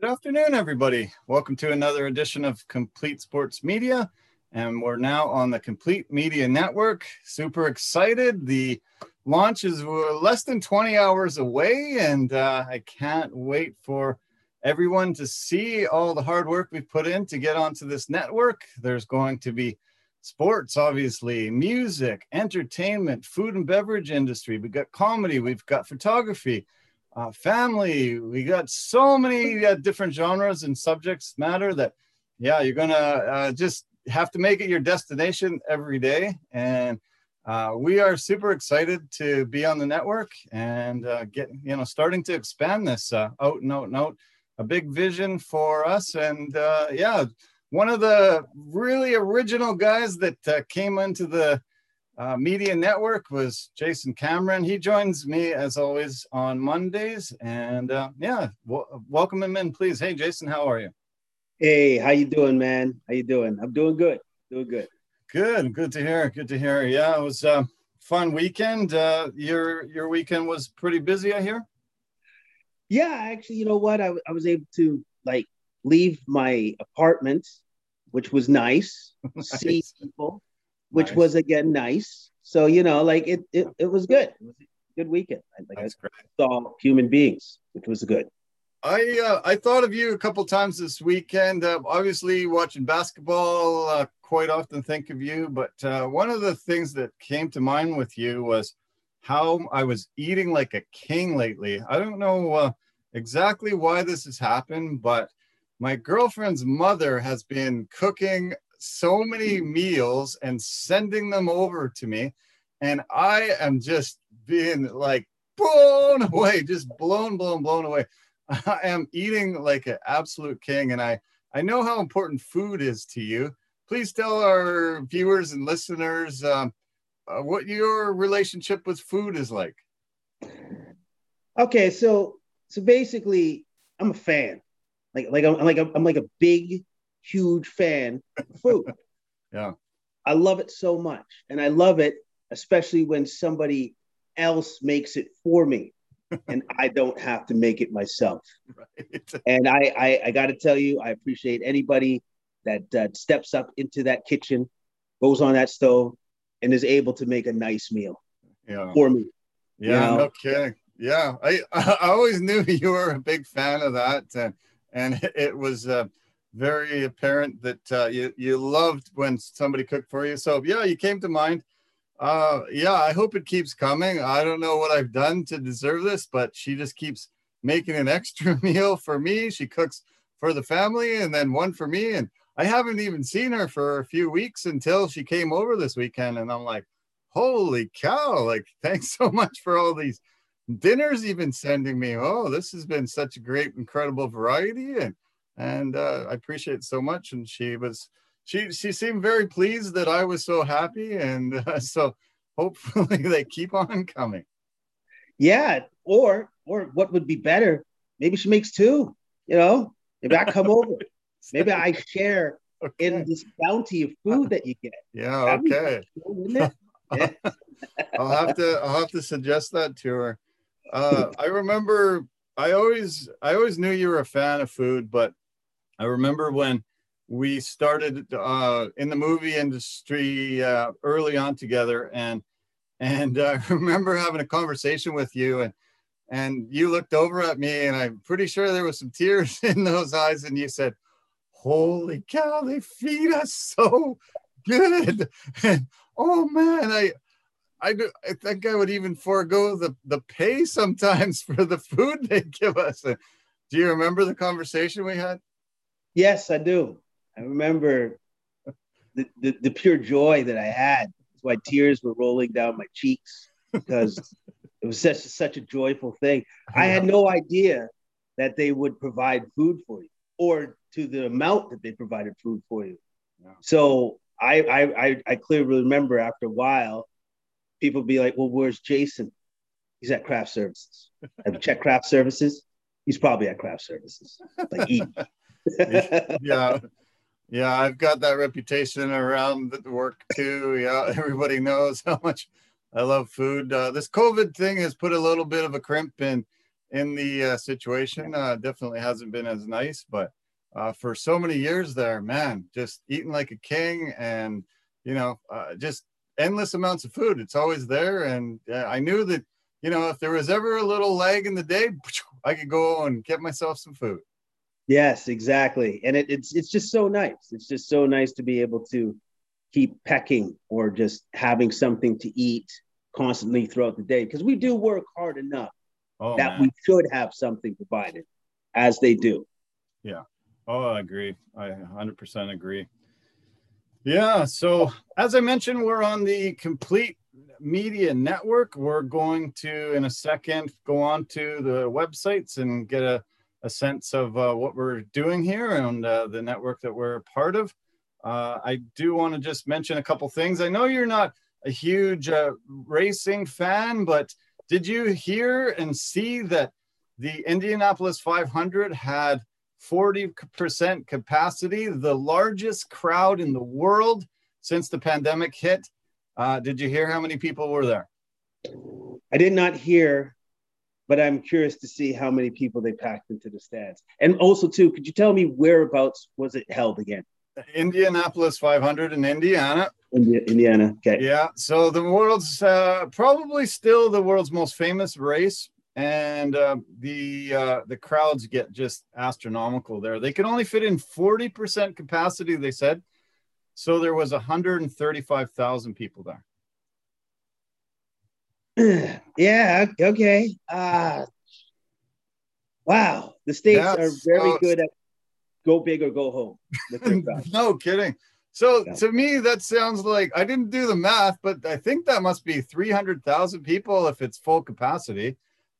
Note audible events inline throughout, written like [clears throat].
Good afternoon, everybody. Welcome to another edition of Complete Sports Media. And we're now on the Complete Media Network. Super excited. The launch is less than 20 hours away, and uh, I can't wait for everyone to see all the hard work we've put in to get onto this network. There's going to be sports, obviously, music, entertainment, food and beverage industry. We've got comedy, we've got photography uh, family. We got so many [laughs] uh, different genres and subjects matter that, yeah, you're gonna uh, just have to make it your destination every day. And uh, we are super excited to be on the network and uh, get you know starting to expand this uh, out and out and out. A big vision for us, and yeah, one of the really original guys that came into the uh, media network was Jason Cameron. He joins me as always on Mondays, and uh, yeah, w- welcome him in, please. Hey, Jason, how are you? Hey, how you doing, man? How you doing? I'm doing good. Doing good. Good. Good to hear. Good to hear. Yeah, it was a fun weekend. Uh, your your weekend was pretty busy, I hear. Yeah, actually, you know what? I, I was able to like leave my apartment, which was nice. nice. [laughs] See people which nice. was again nice. So you know, like it, it, it was good. It was a good weekend. Like That's I great. saw human beings, which was good. I uh, I thought of you a couple times this weekend. Uh, obviously, watching basketball, uh, quite often think of you. But uh, one of the things that came to mind with you was how I was eating like a king lately. I don't know uh, exactly why this has happened, but my girlfriend's mother has been cooking so many meals and sending them over to me. And I am just being like blown away, just blown, blown, blown away. [laughs] I am eating like an absolute king. And I, I know how important food is to you. Please tell our viewers and listeners um, uh, what your relationship with food is like. Okay, so so basically, I'm a fan. Like like I'm like I'm like a big huge fan of food. [laughs] yeah. I love it so much. And I love it, especially when somebody else makes it for me [laughs] and I don't have to make it myself. Right. [laughs] And I, I, I got to tell you, I appreciate anybody that uh, steps up into that kitchen, goes on that stove, and is able to make a nice meal yeah. for me. Yeah, you know? no kidding. Yeah, I, I always knew you were a big fan of that, and and it was uh, very apparent that uh, you you loved when somebody cooked for you. So yeah, you came to mind. Uh, yeah, I hope it keeps coming. I don't know what I've done to deserve this, but she just keeps making an [laughs] extra meal for me. She cooks for the family and then one for me. And I haven't even seen her for a few weeks until she came over this weekend. And I'm like, holy cow! Like, [laughs] thanks so much for all these dinners you've been sending me. Oh, this has been such a great, incredible variety. And and uh, I appreciate it so much. And she was, she she seemed very pleased that I was so happy, and [laughs] uh, so hopefully [laughs] they keep on [laughs] coming. Yeah, or or what would be better? Maybe she makes two. You know, maybe I come over. Maybe I share okay. in this bounty of food that you get. Yeah. Okay. yeah. I'll have to I'll have to suggest that to her. Uh, I remember I always I always knew you were a fan of food, but I remember when we started uh, in the movie industry uh, early on together, and and uh, [laughs] I remember having a conversation with you, and and you looked over at me, and I'm pretty sure there was some tears [laughs] in those eyes, and you said, "Holy cow, they feed us so good!" [laughs] And oh man, I. I, do, I think I would even forego the, the pay sometimes for the food they give us. Do you remember the conversation we had? Yes, I do. I remember the, the, the pure joy that I had. That's why tears were rolling down my cheeks because it was such such a joyful thing. I had no idea that they would provide food for you or to the amount that they provided food for you. So I, I I I clearly remember after a while, people be like, "Well, where's Jason? He's at craft services. Have you checked craft services? He's probably at craft services, like eating." [laughs] yeah. Yeah, I've got that reputation around the work too. Yeah, [laughs] everybody knows how much I love food. Uh, this COVID thing has put a little bit of a crimp in in the uh, situation. Uh, definitely hasn't been as nice, but uh, for so many years there, man, just eating like a king and, you know, uh, just endless amounts of food. It's always there. And I knew that, you know, if there was ever a little lag in the day, [laughs] I could go and get myself some food. Yes, exactly. And it, it's it's just so nice. It's just so nice to be able to keep pecking or just having something to eat constantly throughout the day because we do work hard enough oh, that man. we should have something provided as they do. Yeah. Oh, I agree. I 100% agree. Yeah. So, as I mentioned, we're on the Complete Media Network. We're going to, in a second, go on to the websites and get a, a sense of uh, what we're doing here and uh, the network that we're part of. Uh, I do want to just mention a couple things. I know you're not a huge uh, racing fan, but did you hear and see that the Indianapolis 500 had 40% capacity, the largest crowd in the world since the pandemic hit? Uh, did you hear how many people were there? I did not hear, but I'm curious to see how many people they packed into the stands. And also, too, could you tell me whereabouts was it held again? Indianapolis 500 in Indiana. Indiana. Okay. Yeah. So the world's uh, probably still the world's most famous race, and uh, the uh, the crowds get just astronomical there. They could only fit in 40% capacity. They said, so there was 135,000 people there. [clears throat] yeah. Okay. Uh, wow. The states are very so, good at go big or go home. [laughs] no kidding. So yeah. to me, that sounds like I didn't do the math, but I think that must be 300,000 people if it's full capacity.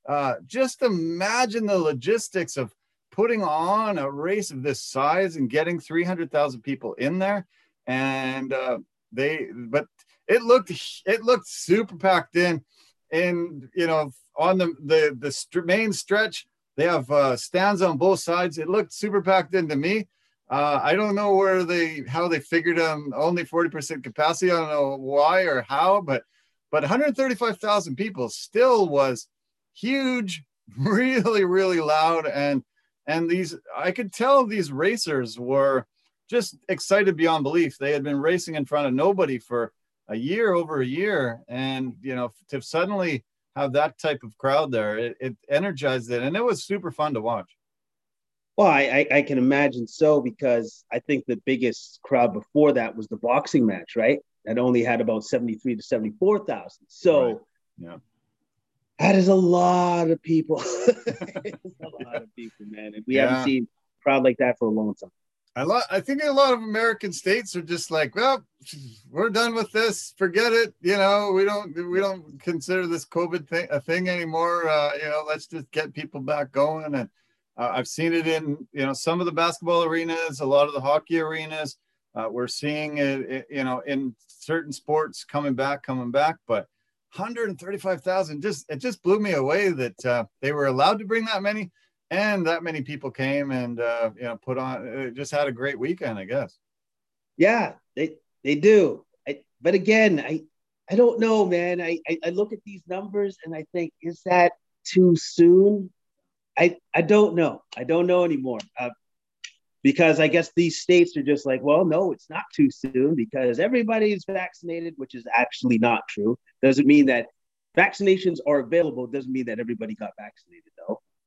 Uh, just imagine the logistics of putting on a race of this size and getting 300,000 people in there. And uh, they, but it looked, it looked super packed in. And, you know, on the, the, the st- main stretch, they have uh, stands on both sides. It looked super packed in to me. Uh, I don't know where they how they figured on only 40% capacity. I don't know why or how, but but 135,000 people still was huge, [laughs] really, really loud. And and these I could tell these racers were just excited beyond belief. They had been racing in front of nobody for a year over a year. And you know, to suddenly have that type of crowd there. It, it energized it, and it was super fun to watch. Well, I, I, can imagine so because I think the biggest crowd before that was the boxing match, right? That only had about seventy three to seventy four thousand. So, right. yeah, that is a lot of people. [laughs] a lot of [laughs] people, man, and we yeah. haven't seen crowd like that for a long time. I lo- I think a lot of American states are just like, well, we're done with this. Forget it. You know, we don't we don't consider this COVID thing a thing anymore. Uh, you know, let's just get people back going. And uh, I've seen it in you know some of the basketball arenas, a lot of the hockey arenas. Uh, we're seeing it, it, you know, in certain sports coming back, coming back. But 135,000 just it just blew me away that uh, they were allowed to bring that many and that many people came and uh, you know put on uh, just had a great weekend i guess. Yeah they they do. I, but again i i don't know man. I, I, I look at these numbers and i think is that too soon? I i don't know. I don't know anymore. Uh, because i guess these states are just like well no it's not too soon because everybody's vaccinated which is actually not true. Doesn't mean that vaccinations are available. Doesn't mean that everybody got vaccinated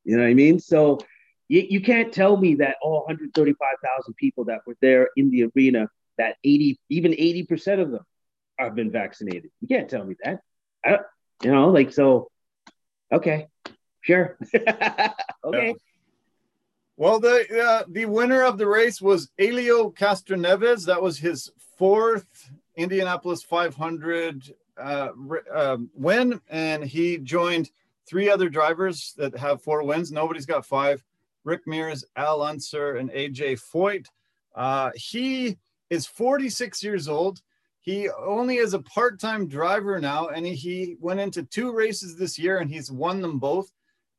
you know what I mean? So you, you can't tell me that all 135,000 people that were there in the arena, that 80, even 80% of them have been vaccinated. You can't tell me that. I, you know, like, so, okay, sure. [laughs] okay. Yeah. Well, the uh, the winner of the race was Helio Castroneves. That was his fourth Indianapolis 500 uh, uh, win, and he joined three other drivers that have four wins. Nobody's got five. Rick Mears, Al Unser, and AJ Foyt. Uh, he is 46 years old. He only is a part-time driver now, and he, went into two races this year, and he's won them both.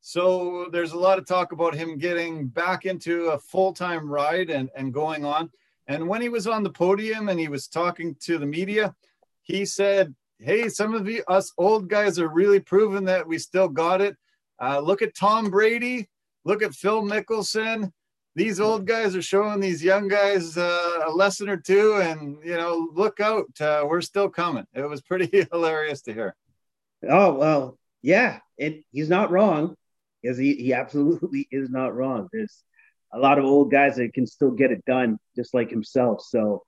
So there's a lot of talk about him getting back into a full-time ride and, and going on. And when he was on the podium and he was talking to the media, he said hey, some of you, us old guys, are really proving that we still got it. Uh, look at Tom Brady. Look at Phil Mickelson. These old guys are showing these young guys uh, a lesson or two, and you know, look out. Uh, we're still coming. It was pretty [laughs] hilarious to hear. Oh well, yeah, and he's not wrong, because he he absolutely [laughs] is not wrong. There's a lot of old guys that can still get it done, just like himself. So,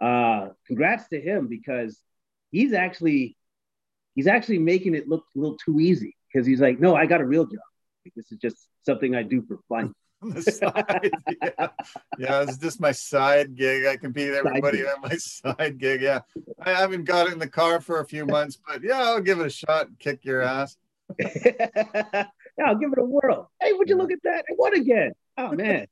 uh, congrats to him because he's actually he's actually making it look a little too easy because he's like, no, I got a real job. Like, This is just something I do for fun. [laughs] side, yeah. yeah, it's just my side gig. I beat everybody on my side gig. Yeah, I haven't got in the car for a few [laughs] months, but yeah, I'll give it a shot. And kick your ass. [laughs] yeah, I'll give it a whirl. Hey, would you look at that? I won again. Oh man.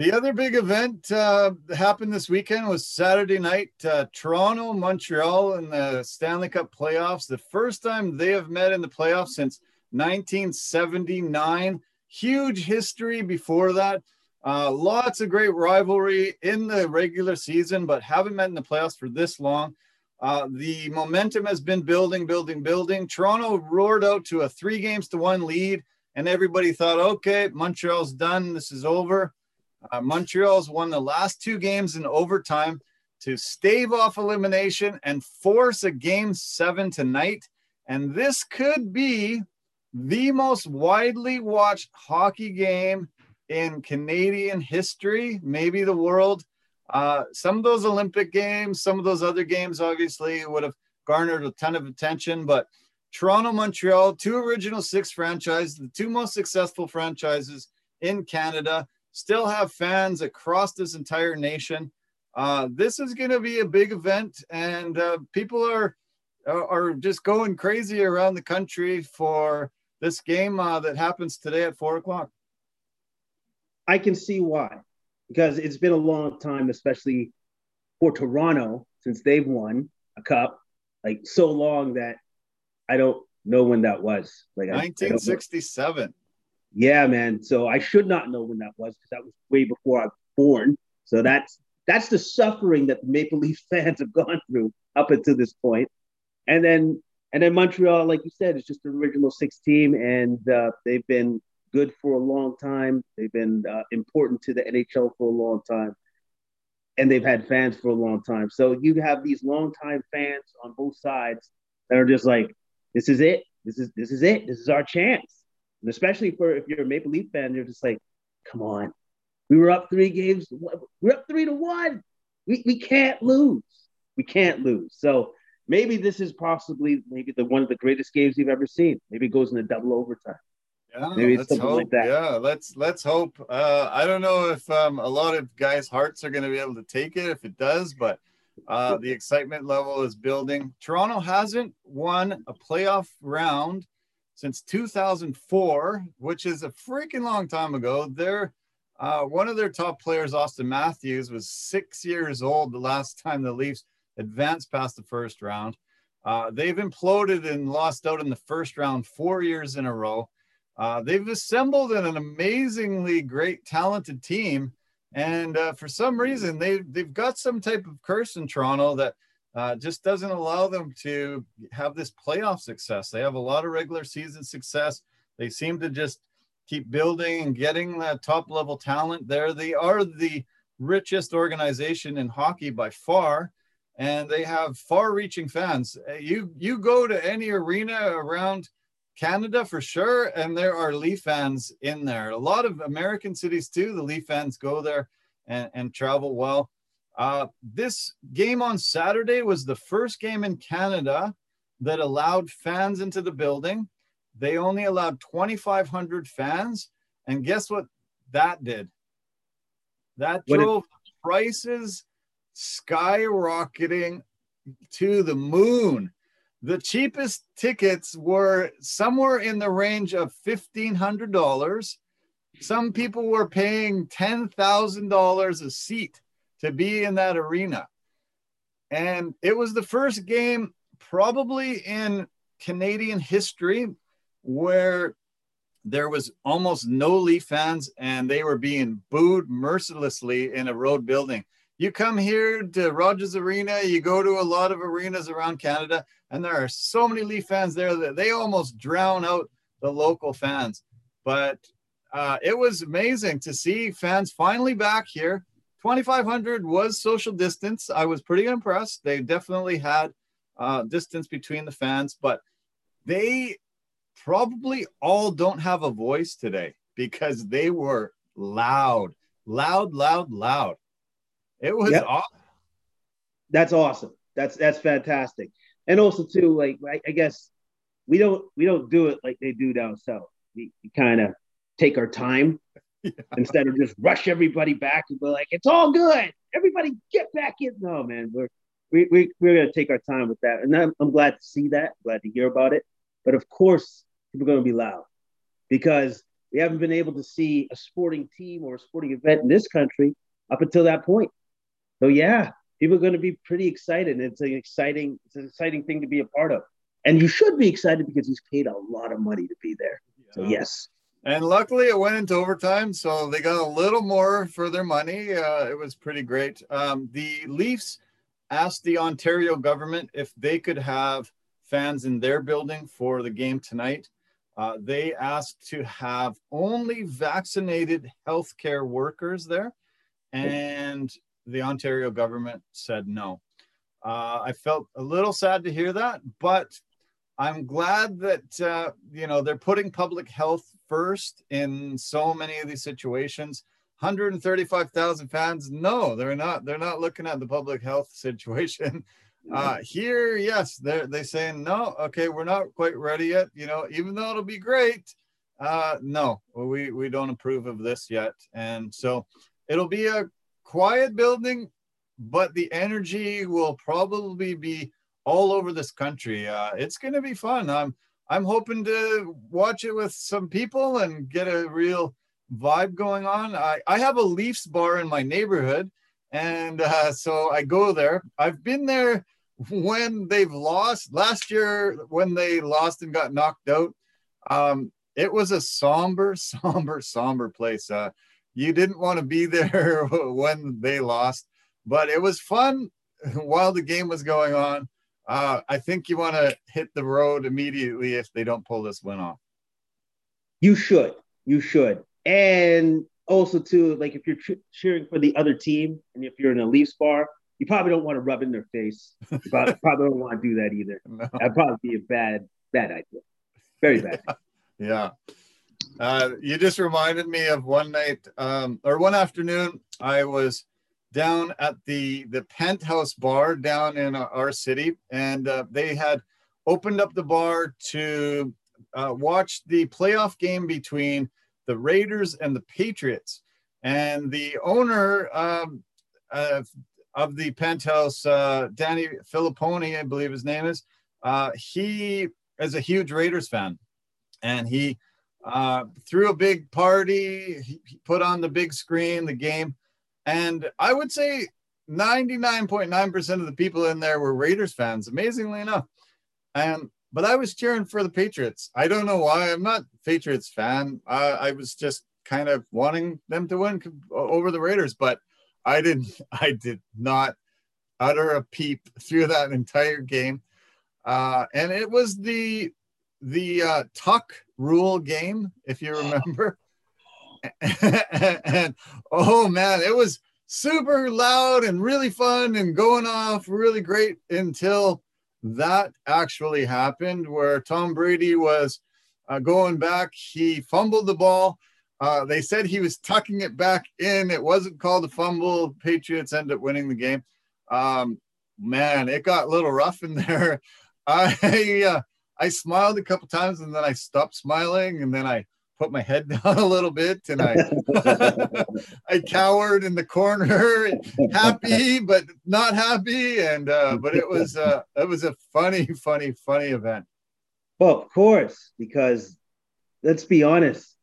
The other big event uh, happened this weekend was Saturday night. Uh, Toronto, Montreal in the Stanley Cup playoffs. The first time they have met in the playoffs since 1979. Huge history before that. Uh, lots of great rivalry in the regular season, but haven't met in the playoffs for this long. Uh, the momentum has been building, building, building. Toronto roared out to a three games to one lead, and everybody thought, okay, Montreal's done. This is over. Uh, Montreal's won the last two games in overtime to stave off elimination and force a game seven tonight. And this could be the most widely watched hockey game in Canadian history, maybe the world. Uh, some of those Olympic games, some of those other games, obviously, would have garnered a ton of attention. But Toronto, Montreal, two original six franchises, the two most successful franchises in Canada still have fans across this entire nation. Uh, this is going to be a big event, and uh, people are are just going crazy around the country for this game uh, that happens today at four o'clock. I can see why, because it's been a long time, especially for Toronto, since they've won a cup, like so long that I don't know when that was. Like 1967. Yeah, man. So I should not know when that was because that was way before I was born. So that's that's the suffering that the Maple Leaf [laughs] fans have gone through up until this point. And then and then Montreal, like you said, is just an original six team, and uh, they've been good for a long time. They've been uh, important to the NHL for a long time, and they've had fans for a long time. So you have these longtime fans on both sides that are just like, "This is it. This is this is it. This is our chance." And especially for if you're a Maple Leaf fan, you're just like, come on. We were up three games. We're up three to one. We, we can't lose. We can't lose. So maybe this is possibly maybe the one of the greatest games you've ever seen. Maybe it goes into double overtime. Yeah, maybe let's hope. Like yeah, let's let's hope. Uh, I don't know if um, a lot of guys' hearts are going to be able to take it. If it does, but uh, the excitement level is building. Toronto hasn't won a playoff round since 2004, which is a freaking long time ago. They're uh, one of their top players, Auston Matthews, was six years old the last time the Leafs advanced past the first round. Uh, they've imploded and lost out in the first round four years in a row. Uh, they've assembled an amazingly great, talented team. And uh, for some reason, they, they've got some type of curse in Toronto that uh, just doesn't allow them to have this playoff success. They have a lot of regular season success. They seem to just keep building and getting that top level talent there. They are the richest organization in hockey by far, and they have far reaching fans. Uh, you, you go to any arena around Canada for sure, and there are Leaf fans in there. A lot of American cities too, the Leaf fans go there and, and travel well. Uh, this game on Saturday was the first game in Canada that allowed fans into the building. They only allowed 2,500 fans. And guess what that did? That drove prices skyrocketing to the moon. The cheapest tickets were somewhere in the range of $1,500. Some people were paying $10,000 a seat to be in that arena. And it was the first game, probably in Canadian history, where there was almost no Leaf fans and they were being booed mercilessly in a road building. you come here to Rogers Arena, you go to a lot of arenas around Canada, and there are so many Leaf fans there that they almost drown out the local fans. But uh, it was amazing to see fans finally back here. 2,500 was social distance. I was pretty impressed. They definitely had uh, distance between the fans, but they probably all don't have a voice today because they were loud, loud, loud, loud. It was yep. awesome. That's awesome. That's that's fantastic. And also too, like I, I guess we don't we don't do it like they do down south. We, we kind of take our time yeah. [laughs] instead of just rush everybody back and be like, it's all good. Everybody get back in. No, man, we're we, we, we're going to take our time with that. And I'm, I'm glad to see that, glad to hear about it. But of course, people are going to be loud because we haven't been able to see a sporting team or a sporting event in this country up until that point. So yeah, people are going to be pretty excited. It's an exciting, it's an exciting thing to be a part of. And you should be excited because he's paid a lot of money to be there. Yeah. So yes. And luckily, it went into overtime, so they got a little more for their money. Uh, it was pretty great. Um, the Leafs asked the Ontario government if they could have fans in their building for the game tonight. Uh, they asked to have only vaccinated healthcare workers there, and the Ontario government said no. Uh, I felt a little sad to hear that, but I'm glad that uh, you know they're putting public health first in so many of these situations. 135,000 fans. No, they're not. They're not looking at the public health situation. [laughs] Uh, here, yes, they're they saying no. Okay, we're not quite ready yet. You know, even though it'll be great, uh, no, we we don't approve of this yet. And so it'll be a quiet building, but the energy will probably be all over this country. Uh, it's going to be fun. I'm I'm hoping to watch it with some people and get a real vibe going on. I, I have a Leafs bar in my neighborhood, and uh, so I go there. I've been there when they've lost. Last year, when they lost and got knocked out, um, it was a somber, [laughs] somber, somber place. Uh, you didn't want to be [laughs] there when they lost, but it was fun while the game was going on uh, I think you want to hit the road immediately if they don't pull this win off. You should. You should. And also, too, like if you're cheering for the other team and if you're in a Leafs bar, you probably don't want to rub in their face. You probably, probably don't want to do that either. [laughs] No. That'd probably be a bad, bad idea. Very bad. [laughs] yeah. Uh, you just reminded me of one night um, or one afternoon. I was down at the the penthouse bar down in our city and uh, they had opened up the bar to uh, watch the playoff game between the raiders and the patriots. And the owner um, uh, of the penthouse uh, danny filipponi i believe his name is uh, he is a huge raiders fan. And he uh, threw a big party he put on the big screen the game and I would say 99.9% of the people in there were Raiders fans, amazingly enough. And but I was cheering for the Patriots. I don't know why. I'm not Patriots fan. Uh, I was just kind of wanting them to win over the Raiders, but I didn't. [laughs] I did not utter a peep through that entire game. Uh, and it was the the uh, tuck rule game, if you remember. And [laughs] oh man, it was super loud and really fun and going off really great until that actually happened where Tom Brady was uh, going back. He fumbled the ball. Uh, they said he was tucking it back in. It wasn't called a fumble. Patriots end up winning the game. Um, man, it got a little rough in [laughs] there. I uh, I smiled a couple times and then I stopped smiling and then I put my head [laughs] down a little bit and I [laughs] I cowered in the corner, [laughs] happy but not happy. And uh, but it was uh, it was a funny, funny, funny event. Well, of course, because let's be honest,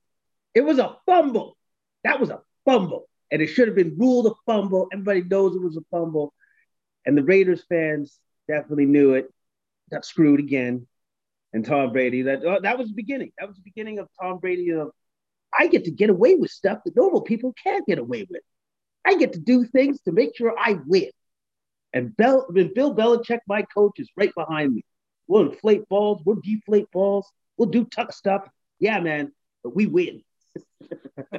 it was a fumble. That was a fumble, and it should have been ruled a fumble. Everybody knows it was a fumble, and the Raiders fans definitely knew it. Got screwed again and Tom Brady. That uh, that was the beginning. That was the beginning of Tom Brady. Of I get to get away with stuff that normal people can't get away with. I get to do things to make sure I win. And Bill, Bill Belichick, my coach, is right behind me. We'll inflate balls, we'll deflate balls, we'll do tuck stuff. Yeah, man, but we win. [laughs]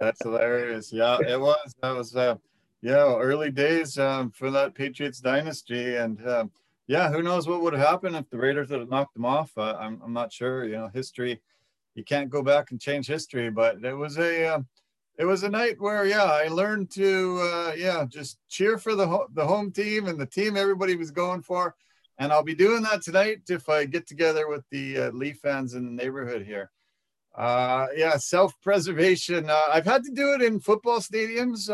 That's hilarious. Yeah, it was. That was, uh, yeah, early days um, for that Patriots dynasty. And um, yeah, who knows what would have happened if the Raiders had knocked them off? Uh, I'm, I'm not sure. You know, history, you can't go back and change history, but it was a, uh, it was a night where yeah i learned to uh, yeah just cheer for the, ho- the home team and the team everybody was going for and i'll be doing that tonight if i get together with the uh, leaf fans in the neighborhood here uh, yeah self-preservation uh, i've had to do it in football stadiums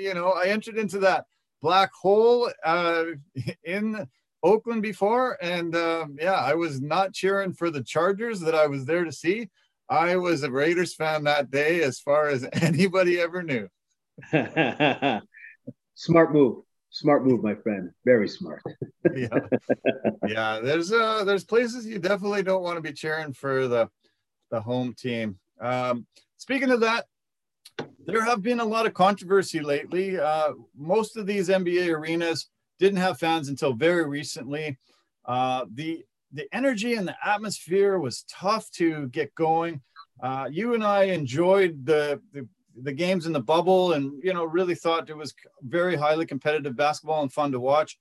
you know i entered into that black hole [laughs] in oakland before and um, yeah i was not cheering for the chargers that i was there to see I was a Raiders fan that day as far as [laughs] anybody ever knew. [laughs] smart move. Smart move, my friend. Very smart. [laughs] yeah. Yeah. There's uh there's places you definitely don't want to be cheering for the the home team. Um, speaking of that, there have been a lot of controversy lately. Uh, most of these NBA arenas didn't have fans until very recently. Uh, the the energy and the atmosphere was tough to get going. Uh, you and I enjoyed the, the, the games in the bubble, and you know really thought it was very highly competitive basketball and fun to watch.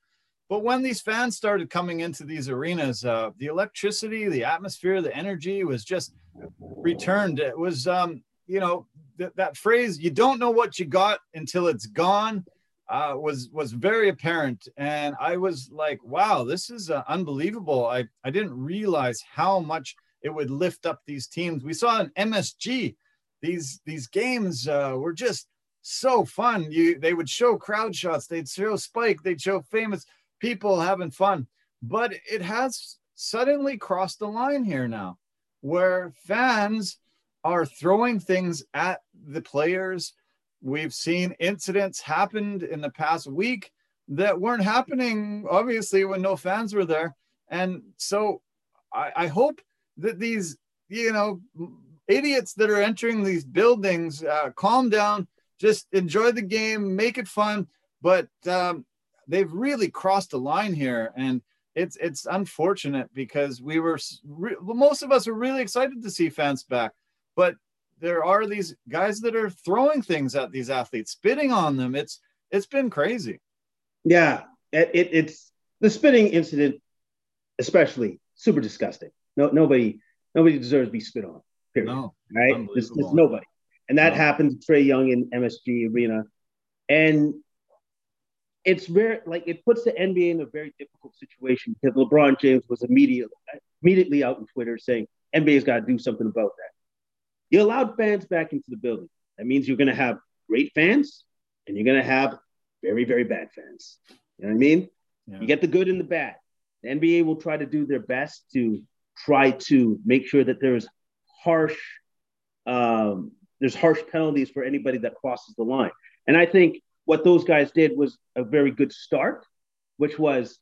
But when these fans started coming into these arenas, uh, the electricity, the atmosphere, the energy was just returned. It was, um, you know, th- that phrase, you don't know what you got until it's gone uh, was was very apparent, and I was like, "Wow, this is uh, unbelievable!" I I didn't realize how much it would lift up these teams. We saw an MSG; these these games uh, were just so fun. You they would show crowd shots, they'd show Spike, they'd show famous people having fun, but it has suddenly crossed the line here now, where fans are throwing things at the players We've seen incidents happened in the past week that weren't happening, obviously, when no fans were there. And so I, I hope that these, you know, idiots that are entering these buildings uh, calm down, just enjoy the game, make it fun. But um, they've really crossed the line here. And it's it's unfortunate because we were re- most of us were really excited to see fans back, but there are these guys that are throwing things at these athletes, spitting on them. It's it's been crazy. Yeah, it, it, it's the spitting incident, especially super disgusting. No, nobody nobody deserves to be spit on. Period. No, right? There's, there's nobody, and that no. happened to Trae Young in MSG Arena, and it's very like it puts the NBA in a very difficult situation because LeBron James was immediately immediately out on Twitter saying NBA's got to do something about that. You allowed fans back into the building. That means you're going to have great fans and you're going to have very, very bad fans. You know what I mean? Yeah. You get the good and the bad. The NBA will try to do their best to try to make sure that there's harsh, um, there's harsh penalties for anybody that crosses the line. And I think what those guys did was a very good start, which was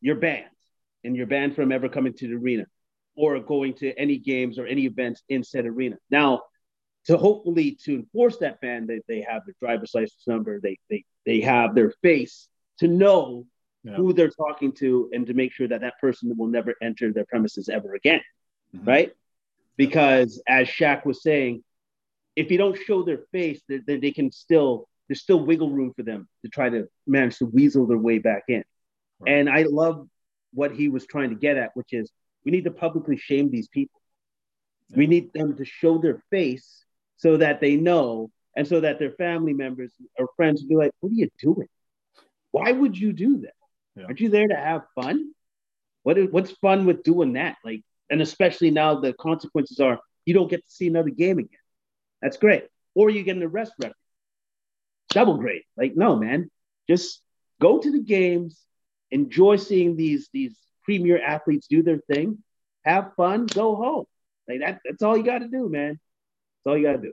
you're banned and you're banned from ever coming to the arena or going to any games or any events in said arena. Now, to hopefully to enforce that ban, they, they have their driver's license number, they they they have their face to know yeah. who they're talking to and to make sure that that person will never enter their premises ever again, mm-hmm. right? Because as Shaq was saying, if you don't show their face, they, they, they, can still there's still wiggle room for them to try to manage to weasel their way back in. Right. And I love what he was trying to get at, which is we need to publicly shame these people. We need them to show their face so that they know and so that their family members or friends will be like, What are you doing? Why would you do that? Yeah. Aren't you there to have fun? What is what's fun with doing that? Like, and especially now the consequences are you don't get to see another game again. That's great. Or you get an arrest record. Double great. Like, no, man. Just go to the games, enjoy seeing these these premier athletes do their thing, have fun, go home. Like that, that's all you got to do, man. That's all you got to do.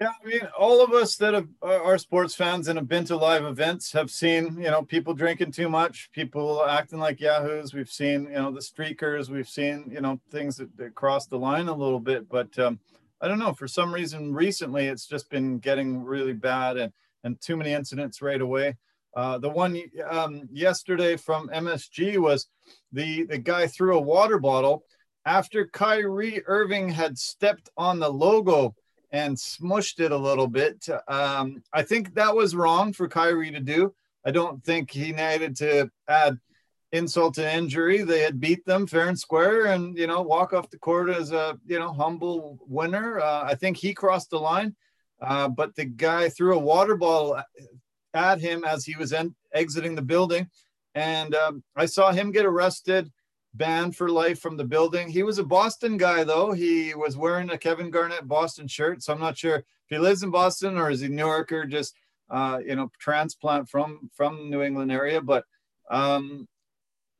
Yeah, I mean, all of us that have, are sports fans and have been to live events have seen, you know, people drinking too much, people acting like yahoos. We've seen, you know, the streakers. We've seen, you know, things that, that cross the line a little bit. But um, I don't know for some reason recently it's just been getting really bad and and too many incidents right away. Uh, the one um, yesterday from MSG was the the guy threw a water bottle after Kyrie Irving had stepped on the logo and smushed it a little bit. Um, I think that was wrong for Kyrie to do. I don't think he needed to add insult to injury. They had beat them fair and square, and you know walk off the court as a you know humble winner. Uh, I think he crossed the line, uh, but the guy threw a water bottle at him as he was en- exiting the building, and um, I saw him get arrested banned for life from the building. He was a Boston guy, though. He was wearing a Kevin Garnett Boston shirt. So I'm not sure if he lives in Boston or is he New Yorker, just, uh, you know, transplant from from New England area. But um,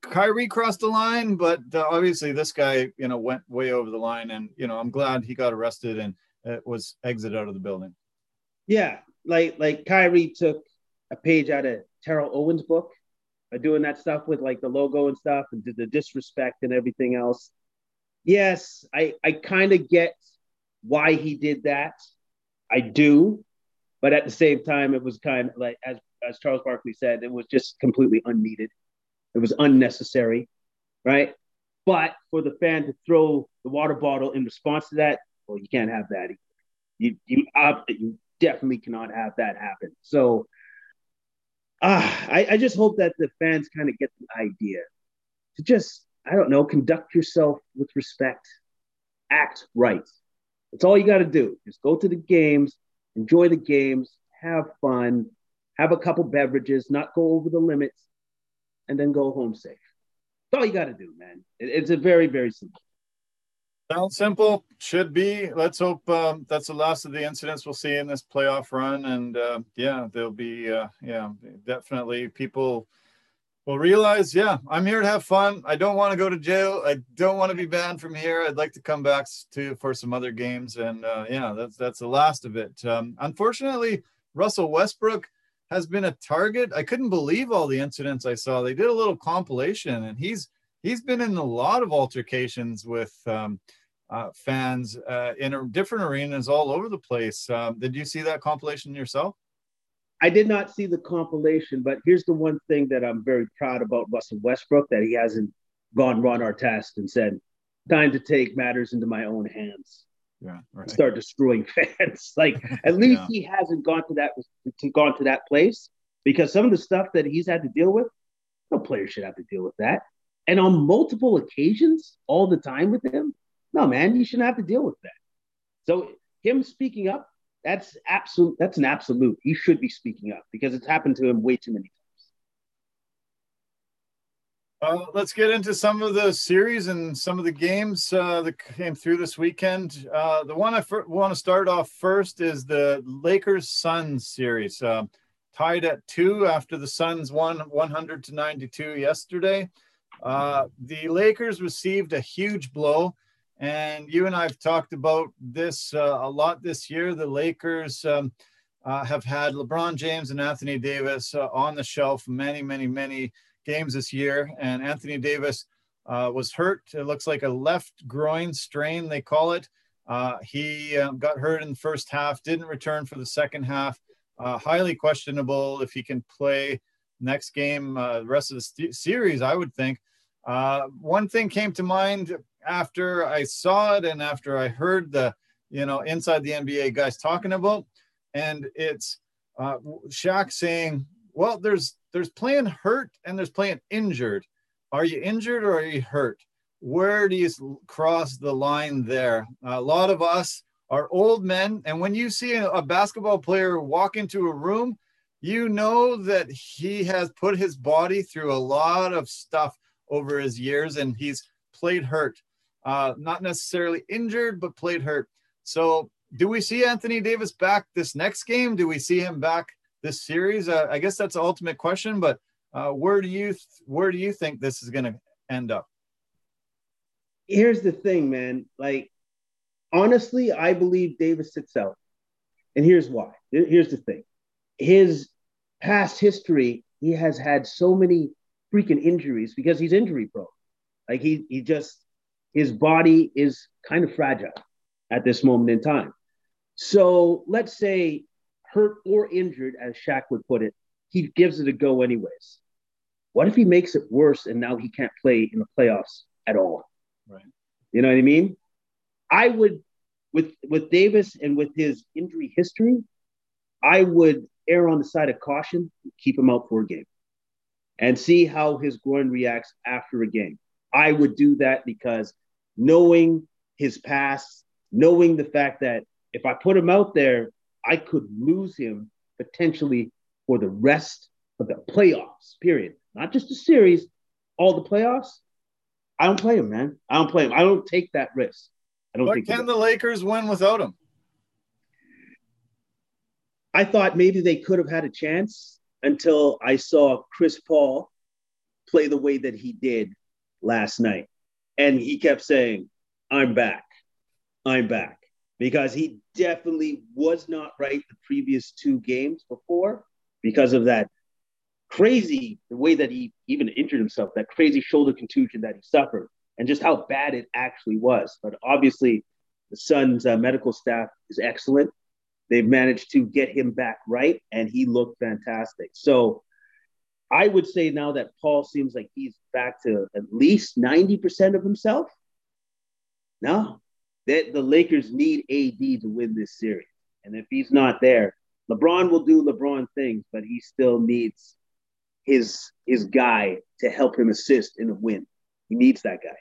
Kyrie crossed the line, but uh, obviously this guy, you know, went way over the line. And you know, I'm glad he got arrested and uh, was exited out of the building. Yeah, like like Kyrie took a page out of Terrell Owens' book doing that stuff with like the logo and stuff and the disrespect and everything else. Yes, I I kind of get why he did that. I do, but at the same time, it was kind of like as as Charles Barkley said, it was just completely unneeded. It was unnecessary, right? But for the fan to throw the water bottle in response to that, well, you can't have that. Either. You you uh, you definitely cannot have that happen. So ah, I, I just hope that the fans kind of get the idea to just, I don't know, conduct yourself with respect, act right. That's all you got to do. Just go to the games, enjoy the games, have fun, have a couple beverages, not go over the limits, and then go home safe. That's all you got to do, man. It, it's a very, very simple. Sounds simple. Should be. Let's hope um, that's the last of the incidents we'll see in this playoff run. And uh, yeah, there'll be, uh, yeah, definitely people will realize, yeah, I'm here to have fun. I don't want to go to jail. I don't want to be banned from here. I'd like to come back to for some other games. And uh, yeah, that's that's the last of it. Um, unfortunately, Russell Westbrook has been a target. I couldn't believe all the incidents I saw. They did a little compilation, and he's he's been in a lot of altercations with. Um, uh, fans uh, in different arenas all over the place. Um, did you see that compilation yourself? I did not see the compilation, but here's the one thing that I'm very proud about Russell Westbrook that he hasn't gone Ron Artest and said, "Time to take matters into my own hands." Yeah, right. Start destroying [laughs] fans. like [laughs] at least yeah. he hasn't gone to that gone to that place because some of the stuff that he's had to deal with, no player should have to deal with that. And on multiple occasions, all the time with him, no, man, you shouldn't have to deal with that. So him speaking up, that's absolute. That's an absolute. He should be speaking up because it's happened to him way too many times. Uh, let's get into some of the series and some of the games uh, that came through this weekend. Uh, the one I f- want to start off first is the Lakers Suns series, uh, tied at two after the Suns won 100 to 92 yesterday. Uh, the Lakers received a huge blow and you and I have talked about this uh, a lot this year. The Lakers um, uh, have had LeBron James and Anthony Davis uh, on the shelf many, many, many games this year. And Anthony Davis uh, was hurt. It looks like a left groin strain, they call it. Uh, he um, got hurt in the first half, didn't return for the second half. Uh, highly questionable if he can play next game, the rest of the st- series, I would think. One thing came to mind after I saw it and after I heard the, you know, inside the NBA guys talking about, and it's uh, Shaq saying, "Well, there's there's playing hurt and there's playing injured. Are you injured or are you hurt? Where do you cross the line there? A lot of us are old men, and when you see a basketball player walk into a room, you know that he has put his body through a lot of stuff over his years, and he's played hurt uh, not necessarily injured, but played hurt. So, do we see Anthony Davis back this next game? Do we see him back this series? Uh, I guess that's the ultimate question. But uh, where do you th- where do you think this is going to end up? Here's the thing, man. Like, honestly, I believe Davis sits out, and here's why. Here's the thing: his past history, he has had so many freaking injuries because he's injury prone. Like he he just his body is kind of fragile. at this moment in time. So let's say hurt or injured, as Shaq would put it, he gives it a go anyways. What if he makes it worse and now he can't play in the playoffs at all? Right. You know what I mean? I would with with Davis and with his injury history, I would err on the side of caution, keep him out for a game, and see how his groin reacts after a game. I would do that because knowing his past, knowing the fact that if I put him out there, I could lose him potentially for the rest of the playoffs, period. Not just the series, all the playoffs. I don't play him, man. I don't play him. I don't take that risk. I don't but think can the Lakers win without him? I thought maybe they could have had a chance until I saw Chris Paul play the way that he did last night. And he kept saying, I'm back. I'm back. Because he definitely was not right the previous two games before because of that crazy, the way that he even injured himself, that crazy shoulder contusion that he suffered, and just how bad it actually was. But obviously, the Suns' uh, medical staff is excellent. They've managed to get him back right, and he looked fantastic. So I would say now that Paul seems like he's back to at least 90% of himself. No, that the Lakers need AD to win this series. And if he's not there, LeBron will do LeBron things, but he still needs his his guy to help him assist in a win. He needs that guy.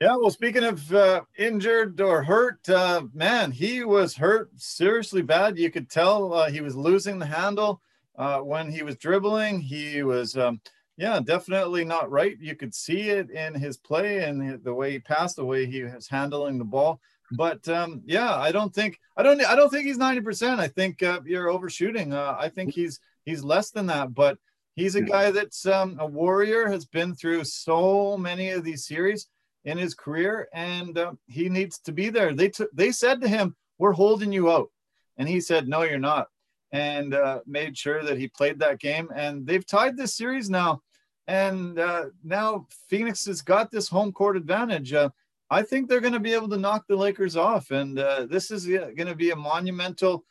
Yeah, well, speaking of uh, injured or hurt, uh, man, he was hurt seriously bad. You could tell uh, he was losing the handle uh, when he was dribbling. He was, um, yeah, definitely not right. You could see it in his play and the way he passed, the way he was handling the ball. But um, yeah, I don't think I don't I don't think he's ninety percent. I think uh, you're overshooting. Uh, I think he's he's less than that. But he's a guy that's um, a warrior. Has been through so many of these series in his career, and uh, he needs to be there. They took they said to him, "We're holding you out," and he said, "No, you're not," and uh, made sure that he played that game. And they've tied this series now, and uh, now Phoenix has got this home court advantage. Uh, I think they're going to be able to knock the Lakers off, and uh, this is uh, going to be a monumental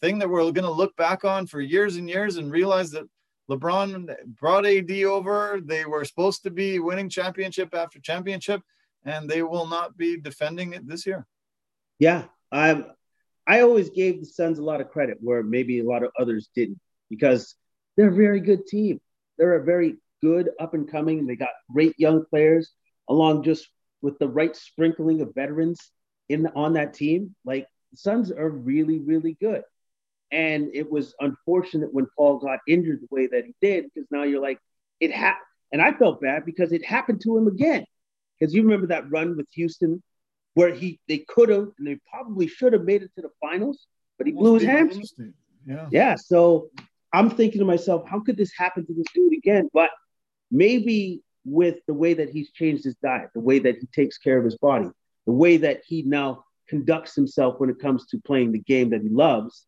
thing that we're going to look back on for years and years and realize that LeBron brought AD over. They were supposed to be winning championship after championship, and they will not be defending it this year. Yeah, I I always gave the Suns a lot of credit where maybe a lot of others didn't because they're a very good team. They're a very good up and coming. They got great young players along just with the right sprinkling of veterans in on that team. Like Suns are really really good. And it was unfortunate when Paul got injured the way that he did, because now you're like, it happened. And I felt bad because it happened to him again. Because you remember that run with Houston where he they could have and they probably should have made it to the finals, but he blew his hamstring. Yeah. Yeah. So I'm thinking to myself, how could this happen to this dude again? But maybe with the way that he's changed his diet, the way that he takes care of his body, the way that he now conducts himself when it comes to playing the game that he loves,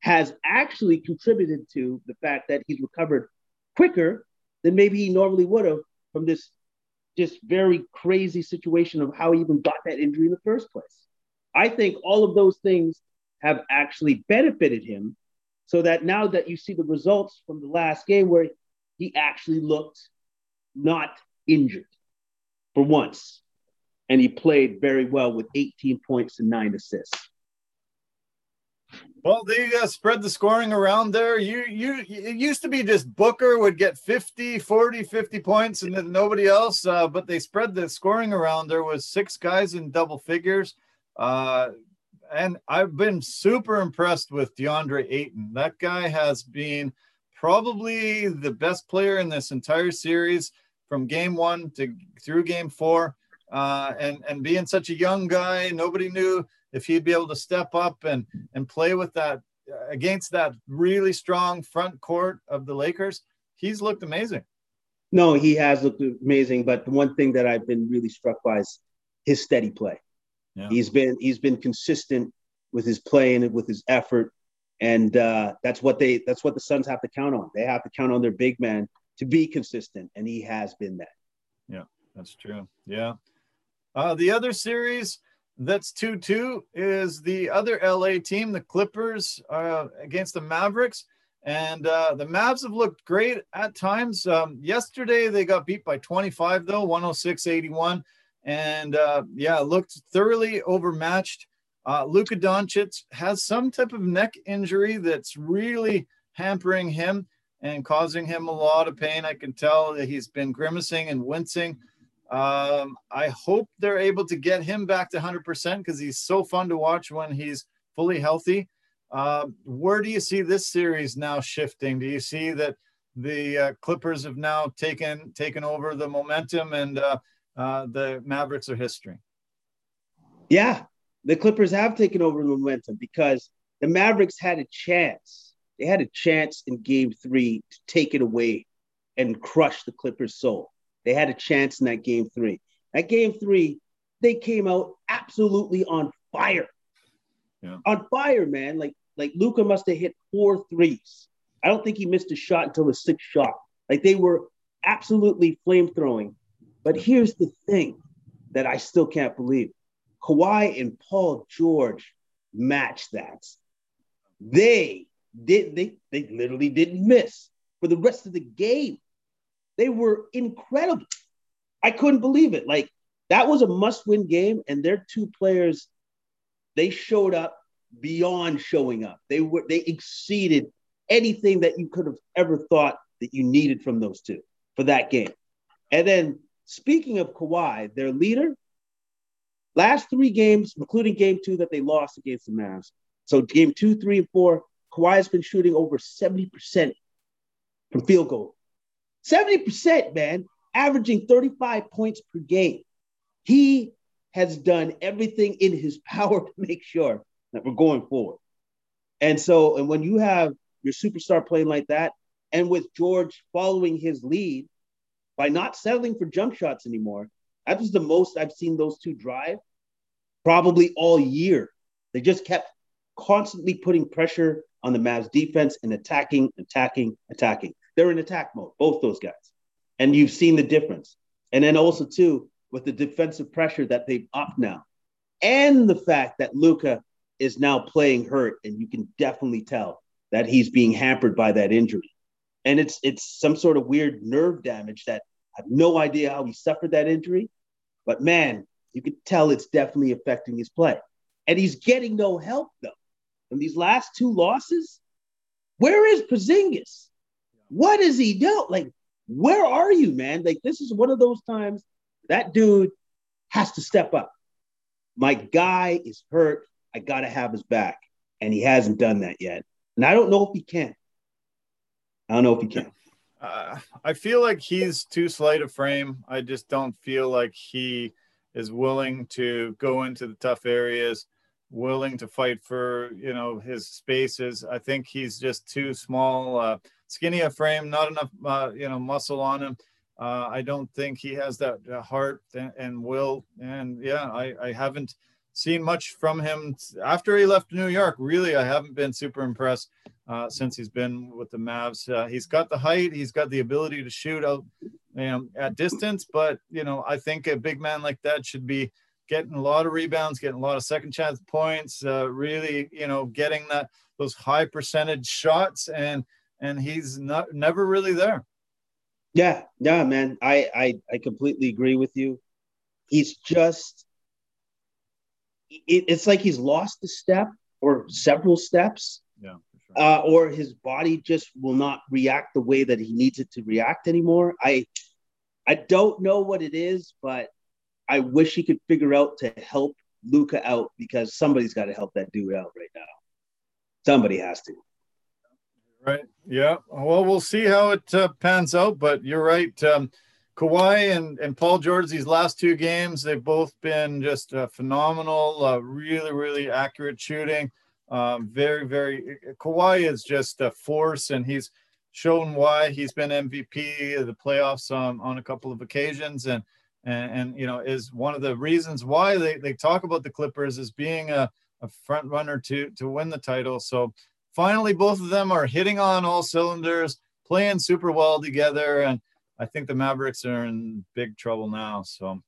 has actually contributed to the fact that he's recovered quicker than maybe he normally would have from this just very crazy situation of how he even got that injury in the first place. I think all of those things have actually benefited him so that now that you see the results from the last game where he actually looked not injured for once and he played very well with 18 points and nine assists. Well, they uh, spread the scoring around there. You, you, it used to be just Booker would get 50, 40, 50 points and then nobody else. Uh, but they spread the scoring around. There was six guys in double figures. Uh, and I've been super impressed with DeAndre Ayton. That guy has been probably the best player in this entire series from game one to through game four. Uh, and and being such a young guy, nobody knew if he'd be able to step up and and play with that uh, against that really strong front court of the Lakers. He's looked amazing. No, he has looked amazing. But the one thing that I've been really struck by is his steady play. Yeah. He's been he's been consistent with his play and with his effort, and uh, that's what they that's what the Suns have to count on. They have to count on their big man to be consistent, and he has been that. Yeah, that's true. Yeah. Uh, the other series, that's 2 2 is the other LA team, the Clippers, uh, against the Mavericks. And uh, the Mavs have looked great at times. Um, yesterday, they got beat by 25, though, 106 81. And uh, yeah, looked thoroughly overmatched. Uh, Luka Doncic has some type of neck injury that's really hampering him and causing him a lot of pain. I can tell that he's been grimacing and wincing. Um, I hope they're able to get him back to 100% because he's so fun to watch when he's fully healthy. Uh, where do you see this series now shifting? Do you see that the uh, Clippers have now taken taken over the momentum and uh, uh the Mavericks are history? Yeah, the Clippers have taken over the momentum because the Mavericks had a chance. They had a chance in Game Three to take it away and crush the Clippers' soul. They had a chance in that Game Three. At Game Three, they came out absolutely on fire yeah. on fire, man. Like like Luka must have hit four threes. I don't think he missed a shot until the sixth shot. Like they were absolutely flame throwing. But here's the thing that I still can't believe: Kawhi and Paul George matched that. They did. They they literally didn't miss for the rest of the game. They were incredible. I couldn't believe it. Like that was a must-win game, and their two players they showed up beyond showing up. They were they exceeded anything that you could have ever thought that you needed from those two for that game. And then speaking of Kawhi, their leader, last three games, including game two that they lost against the Mavs. So game two, three, and four, Kawhi has been shooting over 70% from field goal. 70%, man, averaging 35 points per game. He has done everything in his [laughs] power to make sure that we're going forward. And so, and when you have your superstar playing like that, and with George following his lead by not settling for jump shots anymore, that was the most I've seen those two drive probably all year. They just kept constantly putting pressure on the Mavs defense and attacking, attacking, attacking. They're in attack mode, both those guys. And you've seen the difference. And then also, too, with the defensive pressure that they've upped now, and the fact that Luka is now playing hurt, and you can definitely tell that he's being hampered by that injury. And it's it's some sort of weird nerve damage that I have no idea how he suffered that injury, but man, you can tell it's definitely affecting his play. And he's getting no help though. In these last two losses, where is Porzingis? What is he doing? Like, where are you, man? Like, this is one of those times that dude has to step up. My guy is hurt. I got to have his back. And he hasn't done that yet. And I don't know if he can. I don't know if he can. Uh, I feel like he's too slight a frame. I just don't feel like he is willing to go into the tough areas, willing to fight for you know his spaces. I think he's just too small, uh, skinny a frame, not enough uh, you know muscle on him. Uh, I don't think he has that uh, heart and, and, will. And yeah, I, I haven't seen much from him after he left New York. Really, I haven't been super impressed uh, since he's been with the Mavs. Uh, he's got the height, he's got the ability to shoot out you know, at distance, but you know, I think a big man like that should be getting a lot of rebounds, getting a lot of second chance points, uh, really, you know, getting that those high percentage shots, and and he's not never really there. Yeah, yeah, man. I, I I completely agree with you. He's just it, it's like he's lost a step or several steps. Yeah. Sure. Uh, or his body just will not react the way that he needs it to react anymore. I I don't know what it is, but I wish he could figure out to help Luka out because somebody's got to help that dude out right now. Somebody has to. Right. Yeah. Well, we'll see how it uh, pans out, but you're right. Um, Kawhi and, and Paul George, these last two games, they've both been just uh, phenomenal, uh, really, really accurate shooting. Um, very, very, Kawhi is just a force, and he's shown why he's been MVP of the playoffs um, on a couple of occasions. And, and, and, you know, is one of the reasons why they, they talk about the Clippers as being a, a front runner to, to win the title. So, finally, both of them are hitting on all cylinders, playing super well together. And I think the Mavericks are in big trouble now. So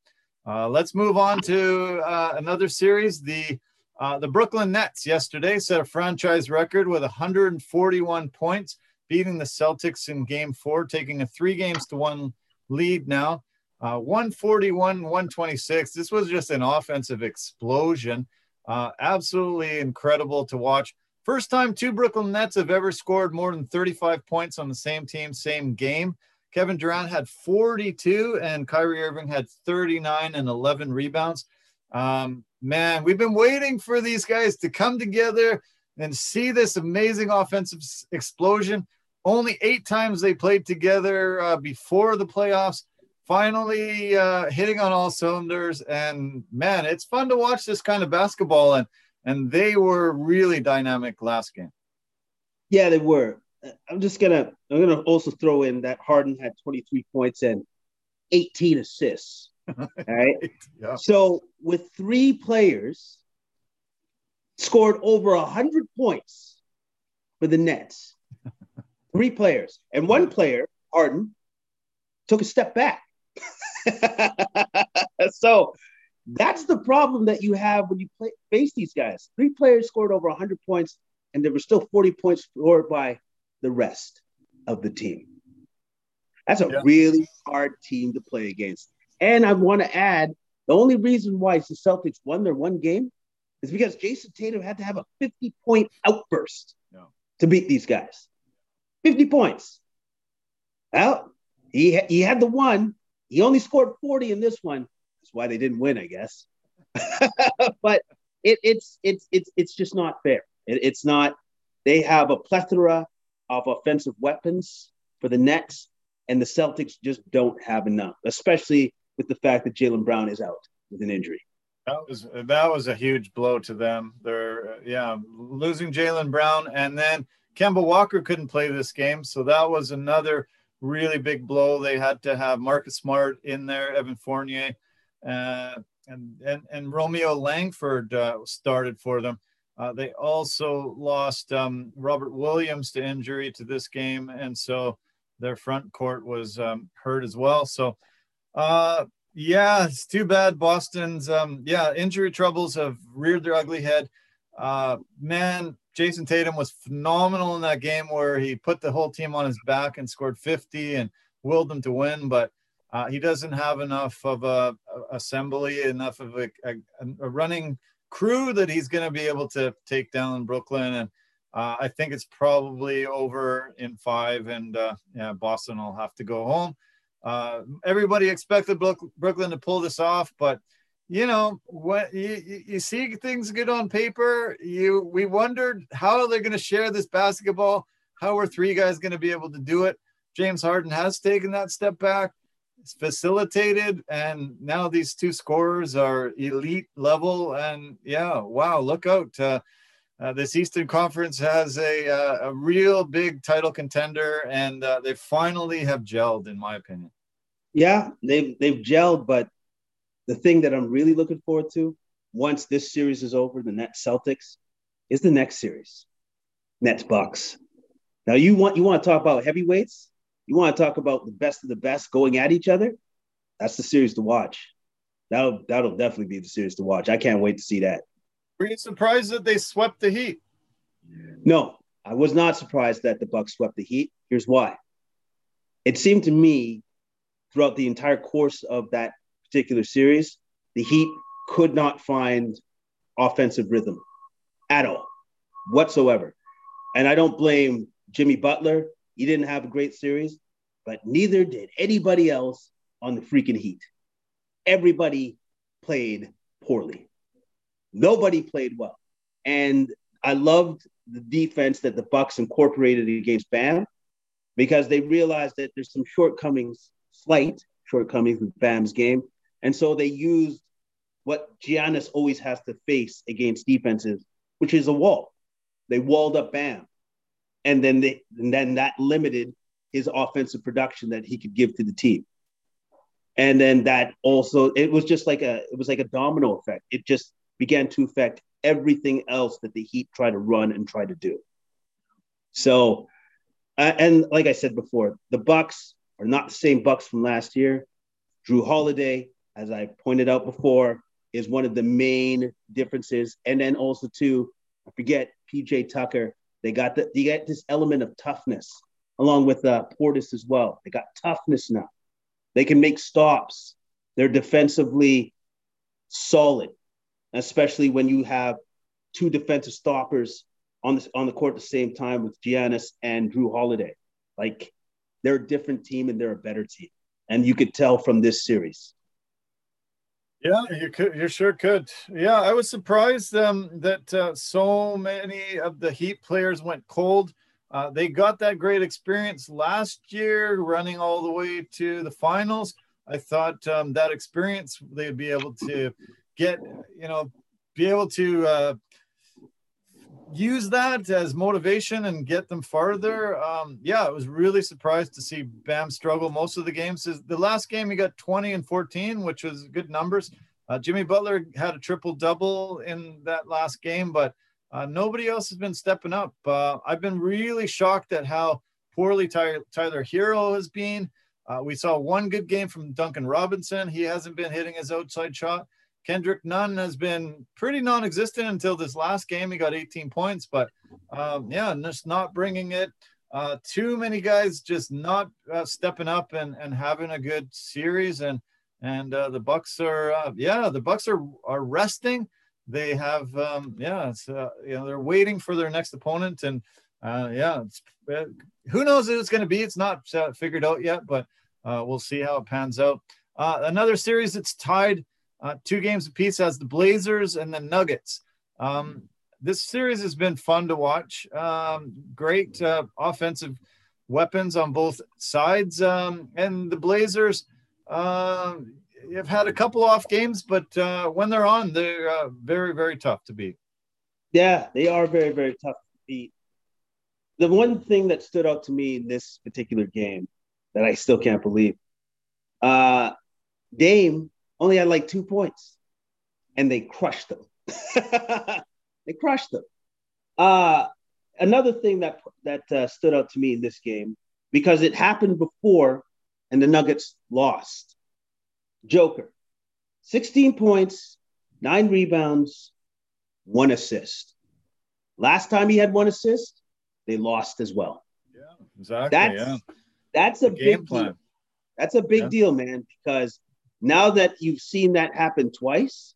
Uh, let's move on to uh, another series. The uh, the Brooklyn Nets yesterday set a franchise record with 141 points, beating the Celtics in Game Four, taking a three games to one lead now. Uh, 141, 126. This was just an offensive explosion. Uh, absolutely incredible to watch. First time two Brooklyn Nets have ever scored more than 35 points on the same team, same game. Kevin Durant had 42 and Kyrie Irving had 39 and 11 rebounds. Um, man, we've been waiting for these guys to come together and see this amazing offensive explosion. Only eight times they played together uh, before the playoffs. Finally, uh, hitting on all cylinders, and man, it's fun to watch this kind of basketball. And and they were really dynamic last game. Yeah, they were. I'm just gonna I'm gonna also throw in that Harden had 23 points and 18 assists. All [laughs] right. yeah. So with three players scored over hundred points for the Nets. [laughs] three players. And one player, Harden, took a step back. [laughs] so that's the problem that you have when you play, face these guys. Three players scored over 100 points, and there were still 40 points scored by the rest of the team. That's a yeah. really hard team to play against. And I want to add the only reason why the Celtics won their one game is because Jayson Tatum had to have a 50 point outburst yeah. to beat these guys. 50 points. Well, he, he had the one. He only scored 40 in this one. Why they didn't win, I guess. [laughs] but it, it's it's it's it's just not fair. It, it's not. They have a plethora of offensive weapons for the Nets, and the Celtics just don't have enough, especially with the fact that Jaylen Brown is out with an injury. That was that was a huge blow to them. They're yeah losing Jaylen Brown, and then Kemba Walker couldn't play this game, so that was another really big blow. They had to have Marcus Smart in there, Evan Fournier, uh, and and and Romeo Langford uh, started for them. Uh, they also lost um, Robert Williams to injury to this game, and so their front court was um, hurt as well. So, uh, yeah, it's too bad. Boston's um, yeah injury troubles have reared their ugly head. Uh, man, Jayson Tatum was phenomenal in that game where he put the whole team on his back and scored 50 and willed them to win, but uh, he doesn't have enough of a, a assembly, enough of a, a, a running crew that he's going to be able to take down Brooklyn. And uh, I think it's probably over in five, and uh, yeah, Boston will have to go home. Uh, everybody expected Brooklyn to pull this off, but you know when you, you see things good on paper, you we wondered how they're going to share this basketball. How are three guys going to be able to do it? James Harden has taken that step back facilitated and now these two scorers are elite level and yeah wow look out uh, uh, this eastern conference has a, uh, a real big title contender and uh, they finally have gelled in my opinion. Yeah they've they've gelled but the thing that i'm really looking forward to once this series is over the net celtics is the next series. Nets bucks. Now you want you want to talk about heavyweights you want to talk about the best of the best going at each other? That's the series to watch. That'll that'll definitely be the series to watch. I can't wait to see that. Were you surprised that they swept the Heat? No, I was not surprised that the Bucks swept the Heat. Here's why. It seemed to me throughout the entire course of that particular series, the Heat could not find offensive rhythm at all, whatsoever. And I don't blame Jimmy Butler. He didn't have a great series, but neither did anybody else on the freaking Heat. Everybody played poorly. Nobody played well. And I loved the defense that the Bucks incorporated against Bam because they realized that there's some shortcomings, slight shortcomings with Bam's game. And so they used what Giannis always has to face against defenses, which is a wall. They walled up Bam and then they and then that limited his offensive production that he could give to the team. And then that also it was just like a it was like a domino effect. It just began to affect everything else that the Heat try to run and try to do. So, uh, and like I said before, the Bucks are not the same Bucks from last year. Jrue Holiday, as I pointed out before, is one of the main differences. And then also too, I forget PJ Tucker. They got the they got this element of toughness along with uh, Portis as well. They got toughness now. They can make stops. They're defensively solid, especially when you have two defensive stoppers on the on the court at the same time with Giannis and Jrue Holiday. Like they're a different team and they're a better team, and you could tell from this series. Yeah, you could. You sure could. Yeah, I was surprised um, that uh, so many of the Heat players went cold. Uh, they got that great experience last year, running all the way to the finals. I thought um, that experience they'd be able to get, you know, be able to uh, use that as motivation and get them farther. Um, yeah, I was really surprised to see Bam struggle most of the games. The last game he got 20 and 14, which was good numbers. Uh, Jimmy Butler had a triple double in that last game, but uh, nobody else has been stepping up. Uh, I've been really shocked at how poorly Tyler, Herro has been. Uh, we saw one good game from Duncan Robinson. He hasn't been hitting his outside shot. Kendrick Nunn has been pretty non-existent until this last game. He got 18 points, but um, yeah, just not bringing it. Uh, too many guys just not uh, stepping up and, and having a good series. And and uh, the Bucks are uh, yeah, the Bucks are are resting. They have um, yeah, it's, uh, you know they're waiting for their next opponent, and uh, yeah, who knows who it's going to be? It's not figured out yet, but we'll see how it pans out. another series that's tied uh, two games apiece has the Blazers and the Nuggets. Um, this series has been fun to watch. Um, great uh, offensive weapons on both sides. Um, and the Blazers uh, have had a couple off games, but uh, when they're on, they're very, very tough to beat. Yeah, they are very, very tough to beat. The one thing that stood out to me in this particular game that I still can't believe, uh, Dame only had like two points, and they crushed them. [laughs] they crushed them. Uh, another thing that that uh, stood out to me in this game because it happened before, and the Nuggets lost. Joker, 16 points, nine rebounds, one assist. Last time he had one assist, they lost as well. Yeah, exactly. That's, yeah. that's a big plan. Deal. That's a big yeah. deal, man, because now that you've seen that happen twice,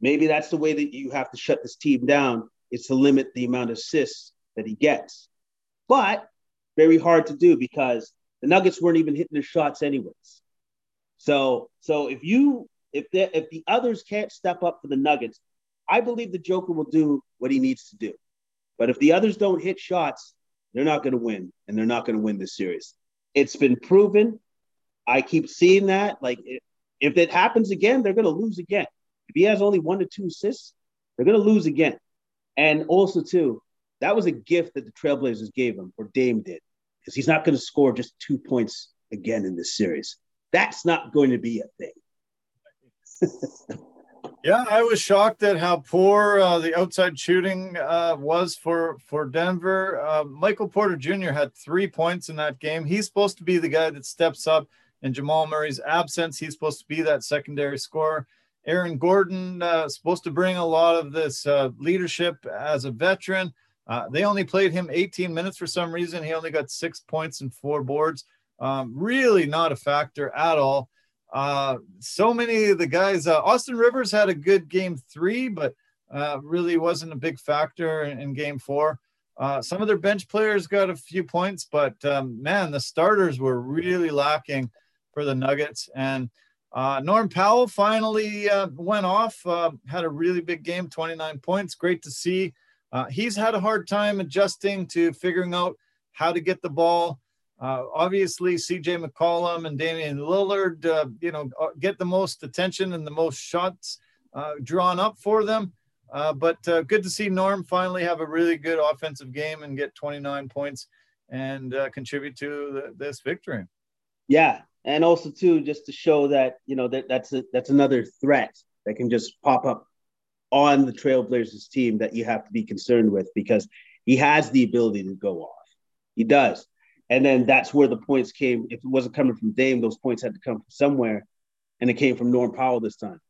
maybe that's the way that you have to shut this team down is to limit the amount of assists that he gets. But very hard to do because the Nuggets weren't even hitting the shots anyways. So so if you if the if the others can't step up for the Nuggets, I believe the Joker will do what he needs to do. But if the others don't hit shots, they're not going to win, and they're not going to win this series. It's been proven I keep seeing that. Like, if, it happens again, they're going to lose again. If he has only one to two assists, they're going to lose again. And also, too, that was a gift that the Trailblazers gave him, or Dame did, because he's not going to score just two points again in this series. That's not going to be a thing. [laughs] yeah, I was shocked at how poor uh, the outside shooting uh, was for for Denver. Uh, Michael Porter Jr. had three points in that game. He's supposed to be the guy that steps up in Jamal Murray's absence. He's supposed to be that secondary scorer. Aaron Gordon uh, supposed to bring a lot of this uh, leadership as a veteran. Uh, they only played him 18 minutes for some reason. He only got six points and four boards. Um, really not a factor at all. Uh, so many of the guys, uh, Austin Rivers had a good game three, but uh, really wasn't a big factor in, in game four. Some of their bench players got a few points, but um, man, the starters were really lacking for the Nuggets. And uh, Norm Powell finally uh, went off, uh, had a really big game, 29 points. Great to see. Uh, he's had a hard time adjusting to figuring out how to get the ball. Uh, obviously, CJ McCollum and Damian Lillard, uh, you know, get the most attention and the most shots drawn up for them. but good to see Norm finally have a really good offensive game and get 29 points and contribute to the, this victory. Yeah, and also too just to show that you know that that's a, that's another threat that can just pop up on the Trailblazers team that you have to be concerned with because he has the ability to go off. He does. And then that's where the points came. If it wasn't coming from Dame, those points had to come from somewhere. and it came from Norm Powell this time.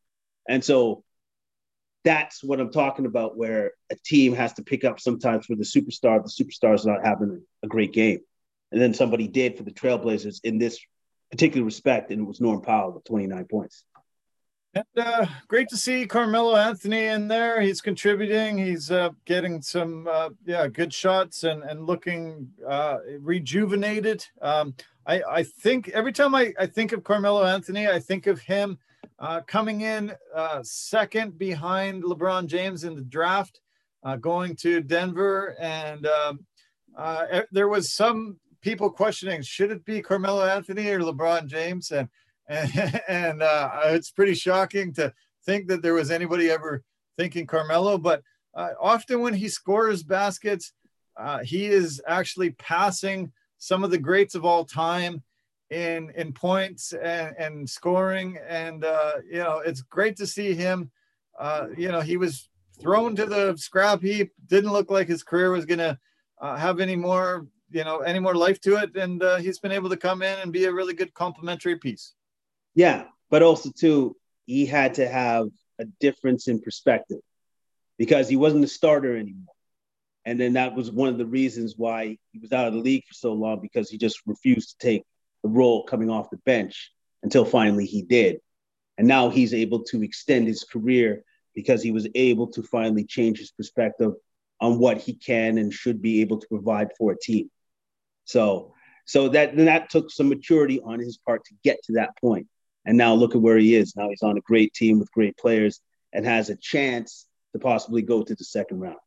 And so that's what I'm talking about, where a team has to pick up sometimes for the superstar, the superstar's not having a great game. And then somebody did for the Trailblazers in this particular respect, and it was Norm Powell with 29 points. And uh, great to see Carmelo Anthony in there. He's contributing. He's uh, getting some, uh, yeah, good shots and and looking uh, rejuvenated. Um, I I think every time I I think of Carmelo Anthony, I think of him uh, coming in uh, second behind LeBron James in the draft, going to Denver, and um, there was some people questioning should it be Carmelo Anthony or LeBron James, and and, [laughs] and uh, it's pretty shocking to think that there was anybody ever thinking Carmelo. But uh, often when he scores baskets, uh, he is actually passing some of the greats of all time in in points and, and scoring. And uh, you know, it's great to see him. Uh, you know, he was thrown to the scrap heap. Didn't look like his career was to uh, have any more you know any more life to it and uh, he's been able to come in and be a really good complementary piece yeah, but also too, he had to have a difference in perspective because he wasn't a starter anymore. And then that was one of the reasons why he was out of the league for so long because he just refused to take the role coming off the bench until finally he did. And now he's able to extend his career because he was able to finally change his perspective on what he can and should be able to provide for a team. So, so that that took some maturity on his part to get to that point. And now look at where he is. Now he's on a great team with great players and has a chance to possibly go to the second round.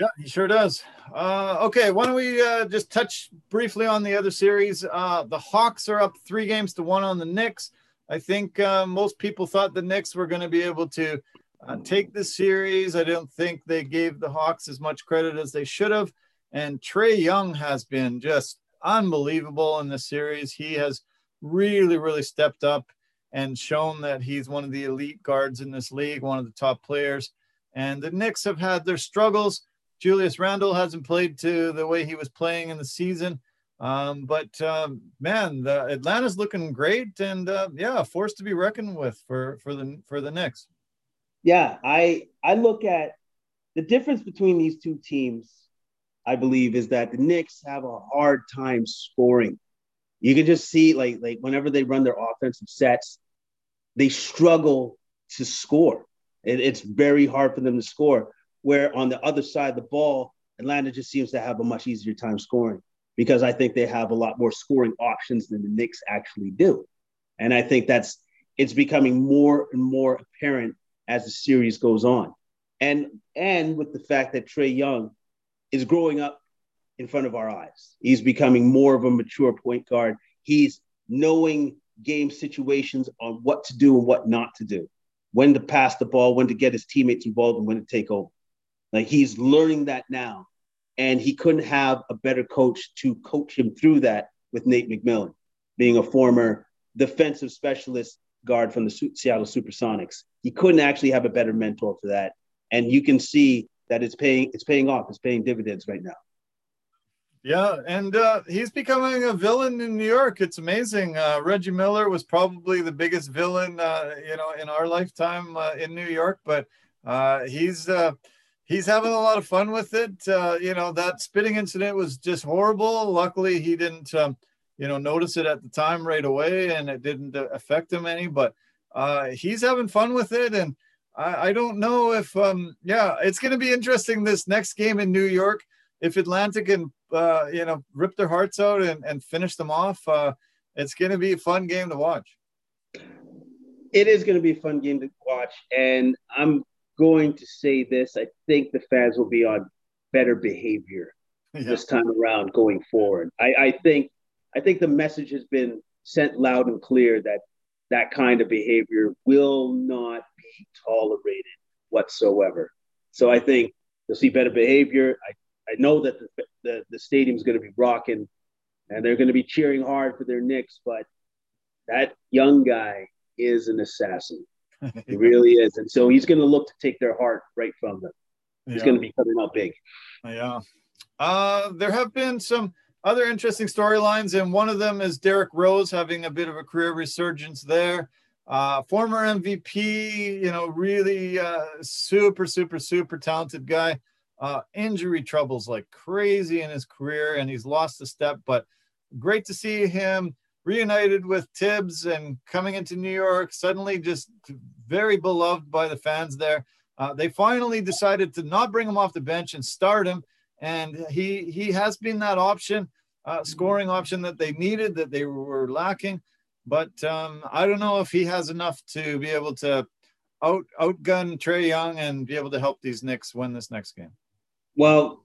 Yeah, he sure does. Uh, okay, why don't we uh, just touch briefly on the other series? Uh, the Hawks are up three games to one on the Knicks. I think uh, most people thought the Knicks were going to be able to uh, take the series. I don't think they gave the Hawks as much credit as they should have. And Trae Young has been just unbelievable in this series. He has really, really stepped up and shown that he's one of the elite guards in this league, one of the top players. And the Knicks have had their struggles. Julius Randle hasn't played to the way he was playing in the season. Um, but um, man, the Atlanta's looking great, and uh, yeah, force to be reckoned with for for the for the Knicks. Yeah, I I look at the difference between these two teams I believe, is that the Knicks have a hard time scoring. You can just see, like, like whenever they run their offensive sets, they struggle to score. It, it's very hard for them to score. Where on the other side of the ball, Atlanta just seems to have a much easier time scoring because I think they have a lot more scoring options than the Knicks actually do. And I think that's it's becoming more and more apparent as the series goes on. And and with the fact that Trey Young is growing up in front of our eyes. He's becoming more of a mature point guard. He's knowing game situations on what to do and what not to do, when to pass the ball, when to get his teammates involved, and when to take over. Like he's learning that now. And he couldn't have a better coach to coach him through that with Nate McMillan, being a former defensive specialist guard from the Seattle Supersonics. He couldn't actually have a better mentor for that. And you can see that it's paying it's paying off. It's paying dividends right now. Yeah, and uh, he's becoming a villain in New York. It's amazing. Uh, Reggie Miller was probably the biggest villain, uh, you know, in our lifetime uh, in New York. But uh, he's uh, he's having a lot of fun with it. you know, that spitting incident was just horrible. Luckily, he didn't, um, you know, notice it at the time right away, and it didn't affect him any. But he's having fun with it, and I, I don't know if, um, yeah, it's going to be interesting this next game in New York. If Atlanta can, uh, you know, rip their hearts out and, and finish them off, uh, it's going to be a fun game to watch. It is going to be a fun game to watch. And I'm going to say this I think the fans will be on better behavior [laughs] yeah. this time around going forward. I, I think I think the message has been sent loud and clear that that kind of behavior will not be tolerated whatsoever. So I think you'll see better behavior. I, I know that the, the, the stadium's going to be rocking and they're going to be cheering hard for their Knicks, but that young guy is an assassin. [laughs] he really is. And so he's going to look to take their heart right from them. He's yeah. going to be coming out big. Yeah. Uh, there have been some other interesting storylines, and one of them is Derrick Rose having a bit of a career resurgence there. Uh, former MVP, you know, really uh, super, super, super talented guy. Uh, injury troubles like crazy in his career, and he's lost a step. But great to see him reunited with Thibs and coming into New York. Suddenly, just very beloved by the fans there. Uh, they finally decided to not bring him off the bench and start him and he he has been that option, uh, scoring option that they needed that they were lacking. But um, I don't know if he has enough to be able to out outgun Trae Young and be able to help these Knicks win this next game. Well,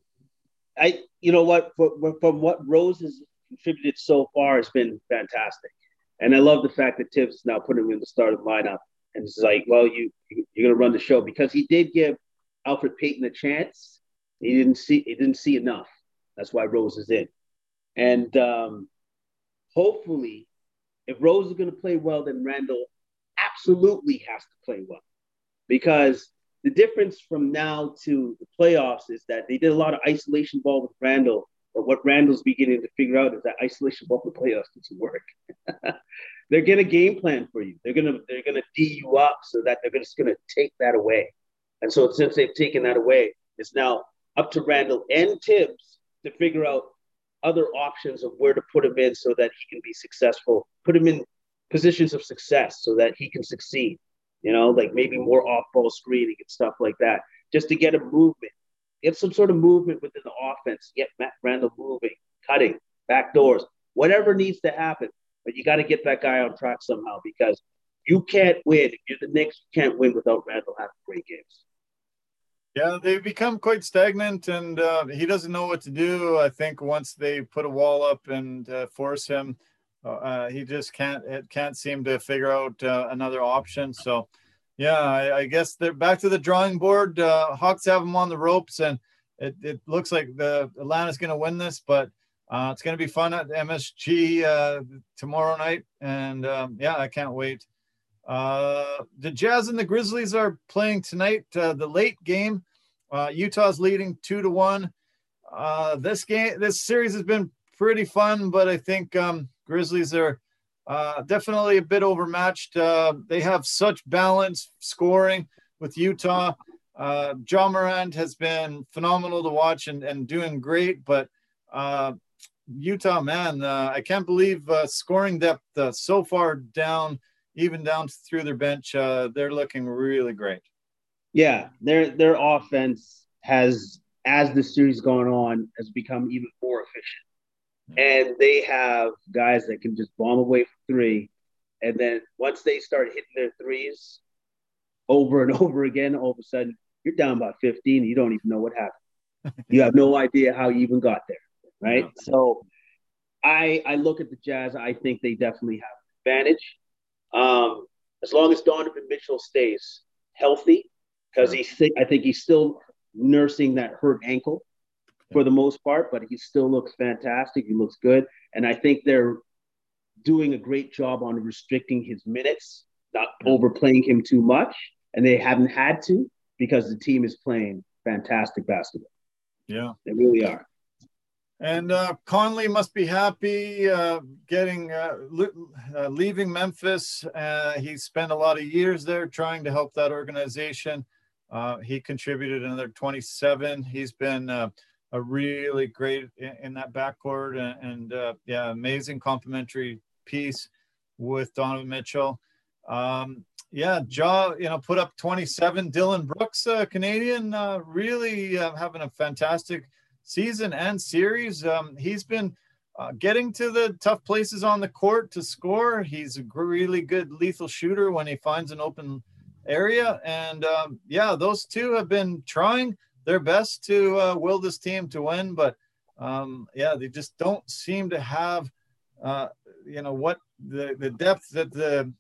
I you know what from, what Rose has contributed so far has been fantastic, and I love the fact that Thibs is now putting him in the starting lineup. And it's like, well, you you're to run the show because he did give Elfrid Payton a chance he didn't see he didn't see enough. That's why Rose is in. And um, hopefully, if Rose is going to play well, then Randle absolutely has to play well. Because the difference from now to the playoffs is that they did a lot of isolation ball with Randle. but what Randle's beginning to figure out is that isolation ball for the playoffs doesn't work. [laughs] they're gonna game plan for you. They're gonna they're gonna d you up so that they're just gonna take that away. And so since they've taken that away, it's now up to Randle and Thibs to figure out other options of where to put him in so that he can be successful, put him in positions of success so that he can succeed. You know, like maybe more off ball screening and stuff like that, just to get a movement, get some sort of movement within the offense, get Matt Randle moving, cutting, back doors, whatever needs to happen. But you got to get that guy on track somehow because you can't win. If you're the Knicks, you can't win without Randle having great games. Yeah, they've become quite stagnant, and uh, he doesn't know what to do. I think once they put a wall up and uh, force him, uh, uh he just can't it can't seem to figure out uh, another option. So, yeah, I, I, guess they're back to the drawing board. Uh, Hawks have him on the ropes, and it, it looks like the Atlanta's going to win this, but it's going to be fun at MSG tomorrow night, and um, yeah, I can't wait. Uh, the Jazz and the Grizzlies are playing tonight. Uh, the late game. Uh, Utah's leading two to one. Uh, this game, this series has been pretty fun, but I think um, Grizzlies are uh, definitely a bit overmatched. Uh, they have such balance scoring with Utah. Uh, Ja Morant has been phenomenal to watch and, and doing great, but uh, Utah, man, uh, I can't believe uh, scoring depth uh, so far down even down through their bench, uh, they're looking really great. Yeah, their their offense has, as the series gone on, has become even more efficient, and they have guys that can just bomb away from three, and then once they start hitting their threes over and [laughs] over again, all of a sudden you're down by 15. you don't even know what happened. [laughs] you have no idea how you even got there, right? Yeah. So, I I look at the Jazz. I think they definitely have advantage. Um, as long as Donovan Mitchell stays healthy, because he's I think he's still nursing that hurt ankle for the most part, but he still looks fantastic. He looks good, and I think they're doing a great job on restricting his minutes, not overplaying him too much, and they haven't had to because the team is playing fantastic basketball. Yeah, they really are. And uh, Conley must be happy uh, getting uh, uh leaving Memphis. Uh, he spent a lot of years there trying to help that organization. Uh, he contributed another 27. He's been a really great in, in that backcourt and, and yeah, amazing complimentary piece with Donovan Mitchell. Um, yeah, Ja, you know, put up 27. Dillon Brooks, Canadian, really having a fantastic season and series. Um, he's been uh, getting to the tough places on the court to score. He's a really good lethal shooter when he finds an open area. And um, yeah, those two have been trying their best to uh, will this team to win, but um, yeah, they just don't seem to have, uh, you know, what the, the depth that the,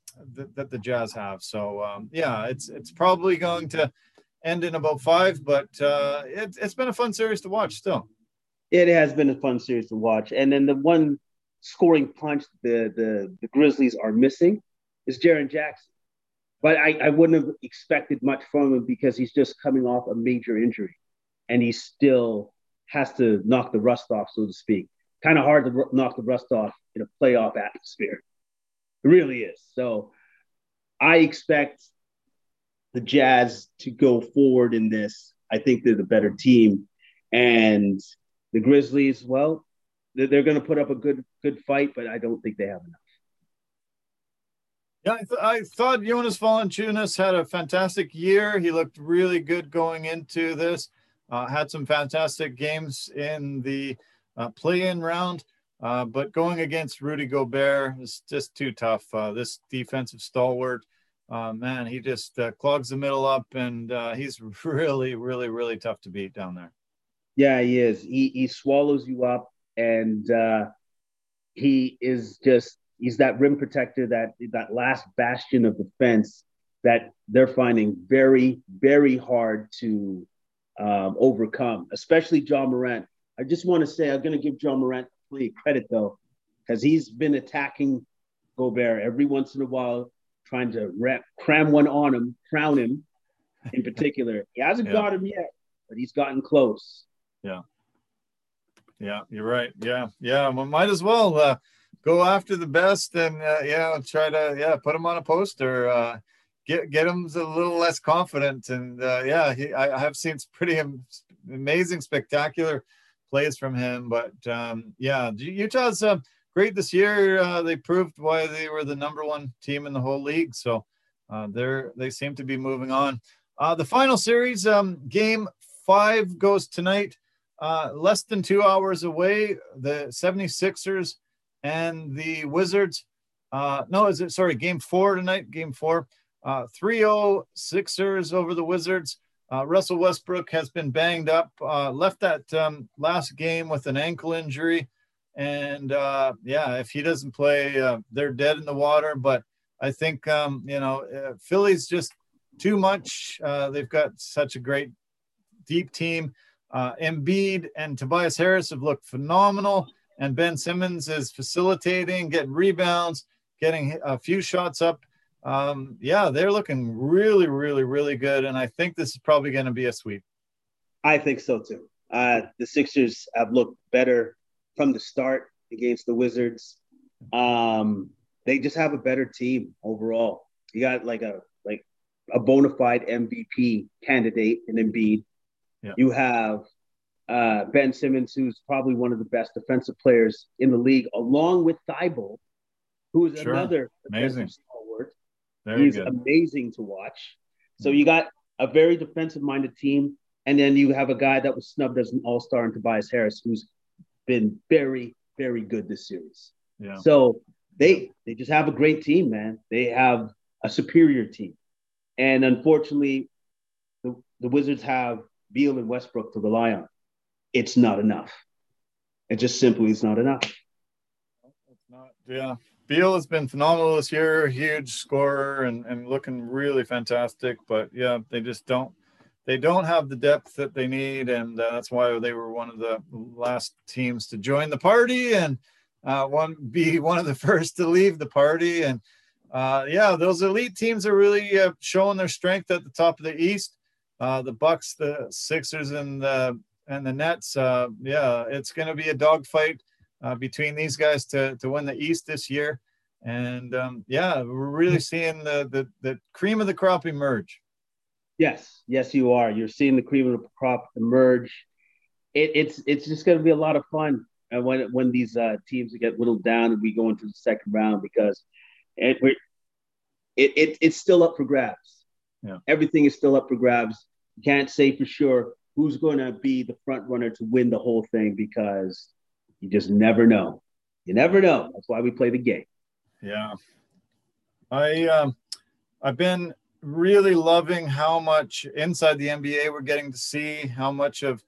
that the Jazz have. So um, yeah, it's it's probably going to end in about five, but uh, it, it's been a fun series to watch still. It has been a fun series to watch. And then the one scoring punch the, the, the Grizzlies are missing is Jaren Jackson. But I, I wouldn't have expected much from him because he's just coming off a major injury and he still has to knock the rust off, so to speak. kind of hard to knock the rust off in a playoff atmosphere. It really is. So I expect the Jazz to go forward in this. I think they're the better team. And the Grizzlies, well, they're, they're going to put up a good good fight, but I don't think they have enough. Yeah, I, th- I thought Jonas Valanciunas had a fantastic year. He looked really good going into this. Uh, had some fantastic games in the uh, play-in round, uh, but going against Rudy Gobert is just too tough. Uh, this defensive stalwart, uh, man, he just uh, clogs the middle up, and uh, he's [laughs] really, really, really tough to beat down there. Yeah, he is. He he swallows you up, and uh, he is just he's that rim protector, that that last bastion of defense that they're finding very, very hard to um, overcome, especially Ja Morant. I just want to say I'm going to give Ja Morant plenty credit though, because he's been attacking Gobert every once in a while, trying to cram one on him, crown him. In [laughs] particular, he hasn't yeah. got him yet, but he's gotten close. Yeah, yeah, you're right. Yeah, yeah, well, might as well. Uh, go after the best and uh, yeah, try to yeah put him on a poster. Uh, get get him a little less confident, and uh, yeah, he, I, I, have seen some pretty amazing, spectacular plays from him. But um, yeah, Utah's uh, great this year. Uh, they proved why they were the number one team in the whole league. So uh, they're they seem to be moving on. Uh, the final series, um, game five, goes tonight. Uh, less than two hours away. The 76ers and the Wizards. Uh, no, is it sorry? Game four tonight. Game four. Uh, 3-0 Sixers over the Wizards. Uh, Russell Westbrook has been banged up. Uh, left that um, last game with an ankle injury, and uh, yeah, if he doesn't play, uh, they're dead in the water. But I think um, you know uh, Philly's just too much. Uh, they've got such a great deep team. Uh, Embiid and Tobias Harris have looked phenomenal and Ben Simmons is facilitating, getting rebounds, getting a few shots up. Um, yeah, they're looking really, really, really good. And I think this is probably going to be a sweep. I think so too. Uh, the Sixers have looked better from the start against the Wizards. Um, they just have a better team overall. You got like a like a bona fide MVP candidate in Embiid. Yeah. You have uh, Ben Simmons, who's probably one of the best defensive players in the league, along with Thybulle, who is sure. another amazing stalwart. Very He's good. amazing to watch. So you got a very defensive-minded team, and then you have a guy that was snubbed as an All-Star in Tobias Harris, who's been very, very good this series. Yeah. So they they just have a great team, man. They have a superior team, and unfortunately, the, the Wizards have Beal and Westbrook to rely on it's not enough. It just simply is not enough. It's not, yeah. Beal has been phenomenal this year, huge scorer and, and looking really fantastic. But yeah, they just don't they don't have the depth that they need, and uh, that's why they were one of the last teams to join the party and uh, one be [laughs] one of the first to leave the party. And uh, yeah, those elite teams are really uh, showing their strength at the top of the East. Uh, the Bucks, the Sixers, and the and the Nets. Uh, yeah, it's going to be a dogfight between these guys to to win the East this year. And um, yeah, we're really seeing the, the the cream of the crop emerge. Yes, yes, you are. You're seeing the cream of the crop emerge. It, it's it's just going to be a lot of fun and when when these uh, teams get whittled down and we go into the second round because it, it, it it's still up for grabs. Yeah. Everything is still up for grabs. You can't say for sure who's going to be the front runner to win the whole thing because you just never know. You never know. That's why we play the game. Yeah. I um I've been really loving how much inside the NBA we're getting to see how much of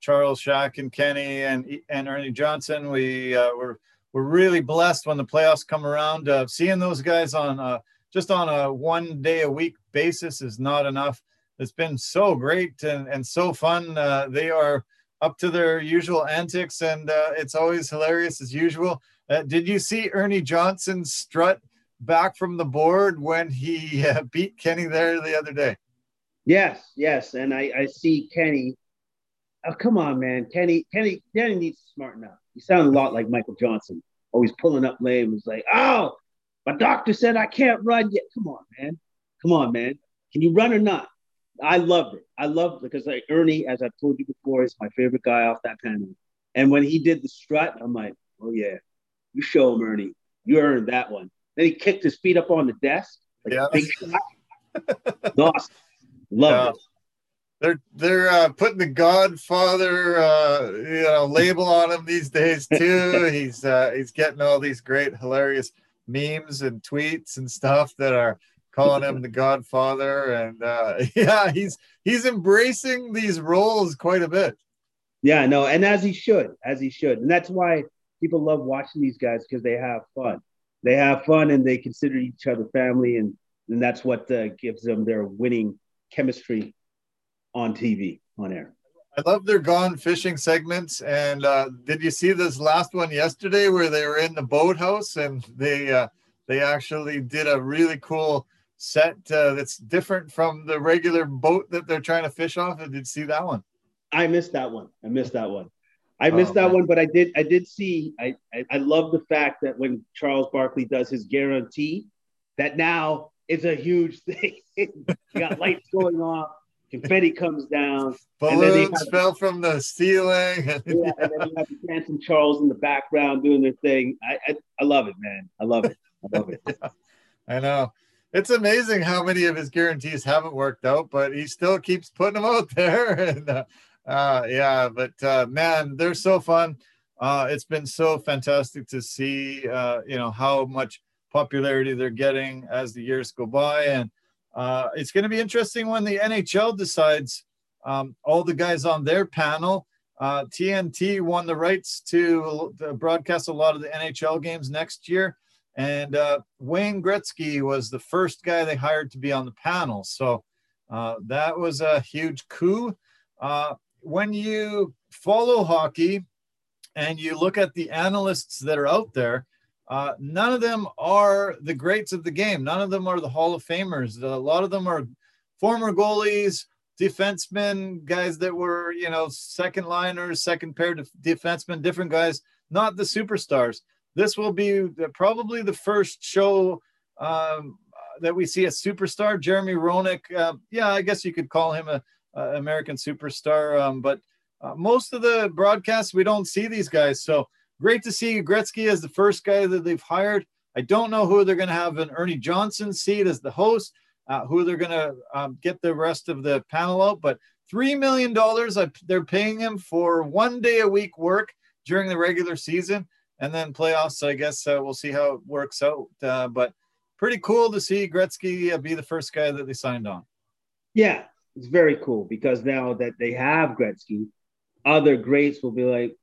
Charles Shaq and Kenny and and Ernie Johnson we uh, we're we're really blessed when the playoffs come around uh, seeing those guys on uh, just on a one day a week basis is not enough it's been so great and, and so fun. Uh, they are up to their usual antics, and uh, it's always hilarious as usual. Uh, did you see Ernie Johnson strut back from the board when he [laughs] uh, beat Kenny there the other day? Yes, yes, and I, I see Kenny. Oh, come on, man, Kenny, Kenny, Kenny needs to smarten up. He sounded a lot like Michael Johnson, always pulling up lame. Was like, oh, my doctor said I can't run yet. Come on, man. Come on, man. Can you run or not? I loved it. I loved it because like Ernie, as I've told you before, is my favorite guy off that panel. And when he did the strut, I'm like, oh yeah, you show him, Ernie. You earned that one. Then he kicked his feet up on the desk. Like yeah. Big awesome. [laughs] Love yeah. it. They're they're uh, putting the Godfather uh, you know label on him these days too. [laughs] he's uh, he's getting all these great hilarious memes and tweets and stuff that are calling him the Godfather, and uh, [laughs] yeah, he's he's embracing these roles quite a bit. Yeah, no, and as he should, as he should, and that's why people love watching these guys because they have fun. They have fun and they consider each other family, and and that's what uh, gives them their winning chemistry on TV on air. I love their gone fishing segments. And uh, did you see this last one yesterday where they were in the boathouse and they uh, they actually did a really cool set uh, that's different from the regular boat that they're trying to fish off? Did you see that one? I missed that one. I missed that one. I oh, missed that man. one, but I did. I did see. I, I I love the fact that when Charles Barkley does his guarantee, that now it's a huge [laughs] thing. you got lights going off confetti comes down. Balloons fell from the ceiling. [laughs] yeah, and then you have Charles in the background doing their thing. I, I, I love it, man. I love it. I love it. yeah, [laughs] I know. It's amazing how many of his guarantees haven't worked out, but he still keeps putting them out there. And uh, uh, yeah, but uh, man, they're so fun. Uh, it's been so fantastic to see, uh, you know, how much popularity they're getting as the years go by. And uh, it's going to be interesting when the NHL decides um, all the guys on their panel. Uh, TNT won the rights to broadcast a lot of the NHL games next year. And uh, Wayne Gretzky was the first guy they hired to be on the panel. So uh, that was a huge coup. When you follow hockey and you look at the analysts that are out there, uh, none of them are the greats of the game. None of them are the Hall of Famers. A lot of them are former goalies, defensemen, guys that were, you know, second liners, second pair of defensemen, different guys, not the superstars. This will be probably the first show um, that we see a superstar. Jeremy Roenick, uh, yeah, I guess you could call him a, a American superstar, um, but uh, most of the broadcasts we don't see these guys. So Great to see Gretzky as the first guy that they've hired. I don't know who they're going to have in Ernie Johnson seat as the host, uh, who they're going to um, get the rest of the panel out. But $3 million they're paying him for one day a week work during the regular season. And then playoffs, I guess uh, we'll see how it works out. Uh, but pretty cool to see Gretzky uh, be the first guy that they signed on. Yeah, it's very cool because now that they have Gretzky, other greats will be like,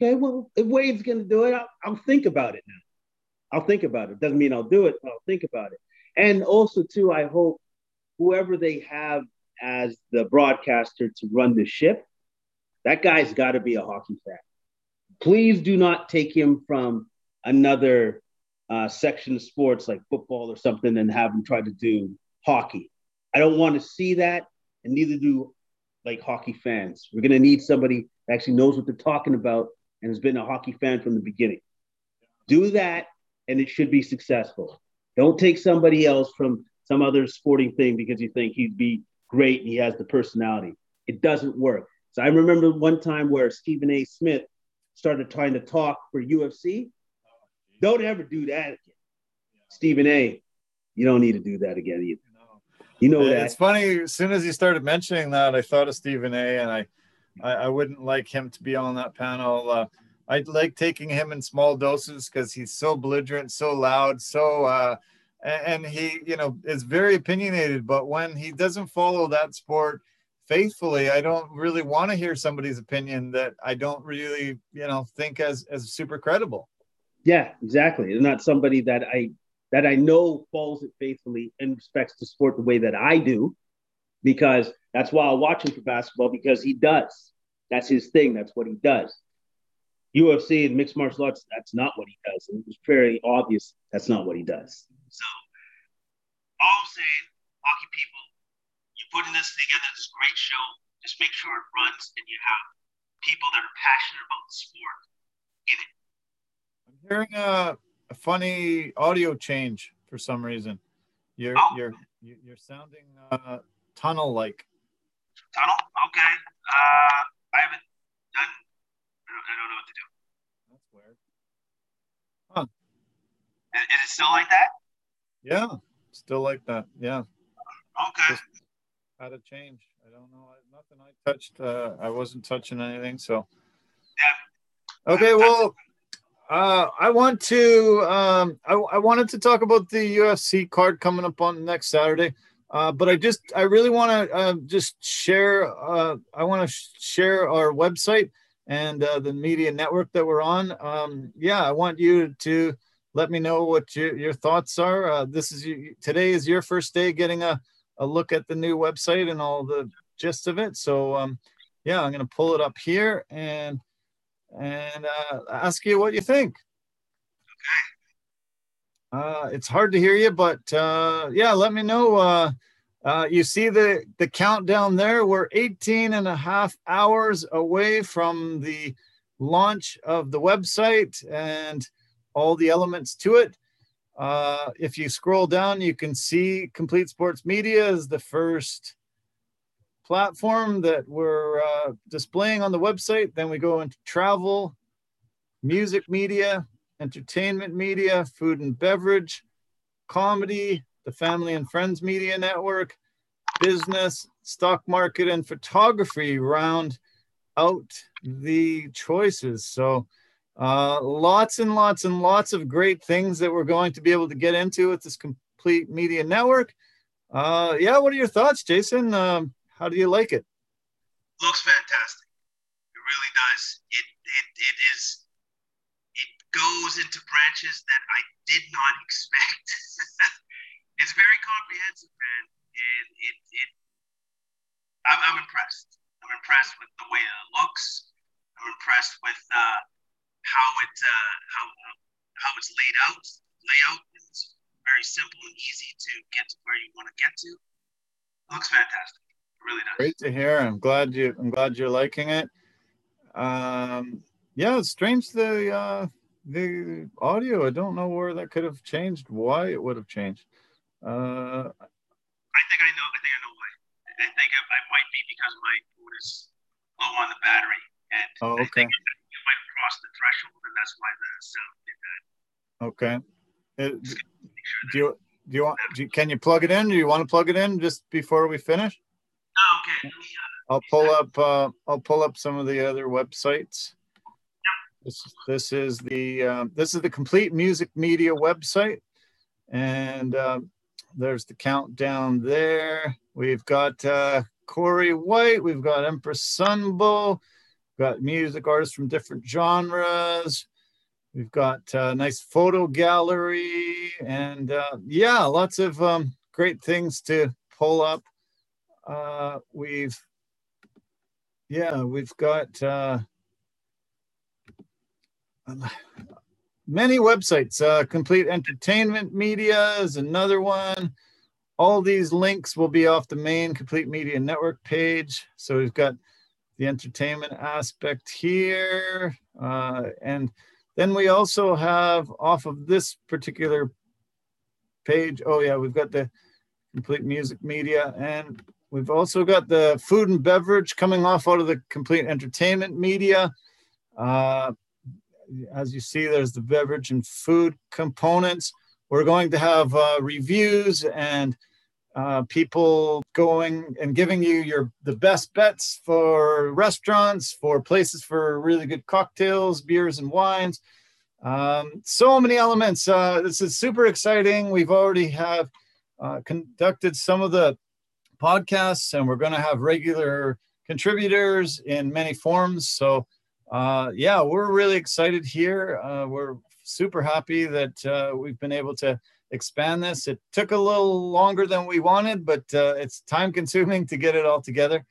okay, well, if Wayne's going to do it, I'll, I'll, think about it now. I'll think about it. Doesn't mean I'll do it, I'll think about it. And also, too, I hope whoever they have as the broadcaster to run the ship, that guy's got to be a hockey fan. Please do not take him from another uh, section of sports like football or something and have him try to do hockey. I don't want to see that, and neither do like hockey fans. We're going to need somebody that actually knows what they're talking about and has been a hockey fan from the beginning. Do that, and it should be successful. Don't take somebody else from some other sporting thing because you think he'd be great and he has the personality. It doesn't work. So I remember one time where Stephen A. Smith started trying to talk for UFC. Don't ever do that again. Stephen A. You don't need to do that again either. You know that. It's funny. As soon as he started mentioning that, I thought of Stephen A. and I I, I wouldn't like him to be on that panel. Uh, I'd like taking him in small doses because he's so belligerent, so loud, so uh, and he, you know, is very opinionated. But when he doesn't follow that sport faithfully, I don't really want to hear somebody's opinion that I don't really, you know, think as as super credible. Yeah, exactly. Not somebody that I that I know follows it faithfully and respects the sport the way that I do, because that's why I watch him for basketball because he does. That's his thing. That's what he does. UFC and mixed martial arts, that's not what he does. And it was very obvious that's not what he does. So, all I'm saying, hockey people, you're putting this together, this great show. Just make sure it runs and you have people that are passionate about the sport. in it. I'm hearing a, a funny audio change for some reason. You're Oh. you're you- you're sounding uh, tunnel like. Tunnel? Okay. Uh, I haven't done, I don't, I don't know what to do. That's weird. Is, is it still like that? Yeah, still like that. Yeah, Okay. Just- had to change. I don't know. I- Nothing I touched. Uh, I wasn't touching anything. So. Yeah. Okay. Well, uh, I want to. Um, I, I wanted to talk about the UFC card coming up on next Saturday. Uh, but I just, I really want to uh, just share. Uh, I want to sh- share our website and uh, the media network that we're on. Um, yeah, I want you to let me know what your, your thoughts are. Uh, this is today is your first day getting a, a look at the new website and all the gist of it. So um, yeah, I'm gonna pull it up here and and uh, ask you what you think. Uh, it's hard to hear you, but uh, yeah, let me know. Uh, uh, you see the, the countdown there. We're 18 and a half hours away from the launch of the website and all the elements to it. Uh, if you scroll down, you can see Complete Sports Media is the first platform that we're uh, displaying on the website. Then we go into travel, music media, entertainment media, food and beverage, comedy, the family and friends media network, business, stock market, and photography round out the choices. So, uh, lots and lots and lots of great things that we're going to be able to get into with this complete media network. Uh, yeah, what are your thoughts, Jason? Um, how do you like it? Looks fantastic. It really does. It, it, it is, it goes into branches that I did not [laughs] expect. it's very comprehensive, man. And it, it, I'm, I'm impressed. I'm impressed with the way it looks. I'm impressed with uh, how it uh, how how it's laid out. Layout is very simple and easy to get to where you want to get to. It looks fantastic. It really does. Great to hear. I'm glad you. I'm glad you're liking it. Um, yeah, it's strange the uh, the audio. I don't know where that could have changed. Why it would have changed. Uh, I think I know. I think I know why. I think it, it might be because my phone is low on the battery, and Oh, I okay. think it might have crossed the threshold, and that's why the sound did that. okay. It, sure do you do you want? Do you, can you plug it in? Do you want to plug it in just before we finish? Oh, okay. Uh, I'll pull up. Uh, I'll pull up some of the other websites. This this is the um, this is the complete music media website, and um, there's the countdown there. We've got uh, Corey White. We've got Empress Sunbow. We've got music artists from different genres. We've got a nice photo gallery, and uh, yeah, lots of um, great things to pull up. Uh, we've yeah, we've got uh, many websites. Uh, Complete Entertainment Media is another one. All these links will be off the main Complete Media Network page. So we've got the entertainment aspect here. Uh, and then we also have off of this particular page. Oh, yeah, we've got the Complete Music Media. And we've also got the food and beverage coming off out of the Complete Entertainment Media. Uh, as you see, there's the beverage and food components. We're going to have uh, reviews and uh, people going and giving you your the best bets for restaurants, for places for really good cocktails, beers, and wines. Um, so many elements. Uh, this is super exciting. We've already have uh, conducted some of the podcasts, and we're going to have regular contributors in many forms. So uh, yeah, we're really excited here. Uh, we're super happy that uh, we've been able to expand this. It took a little longer than we wanted, but uh, it's time consuming to get it all together.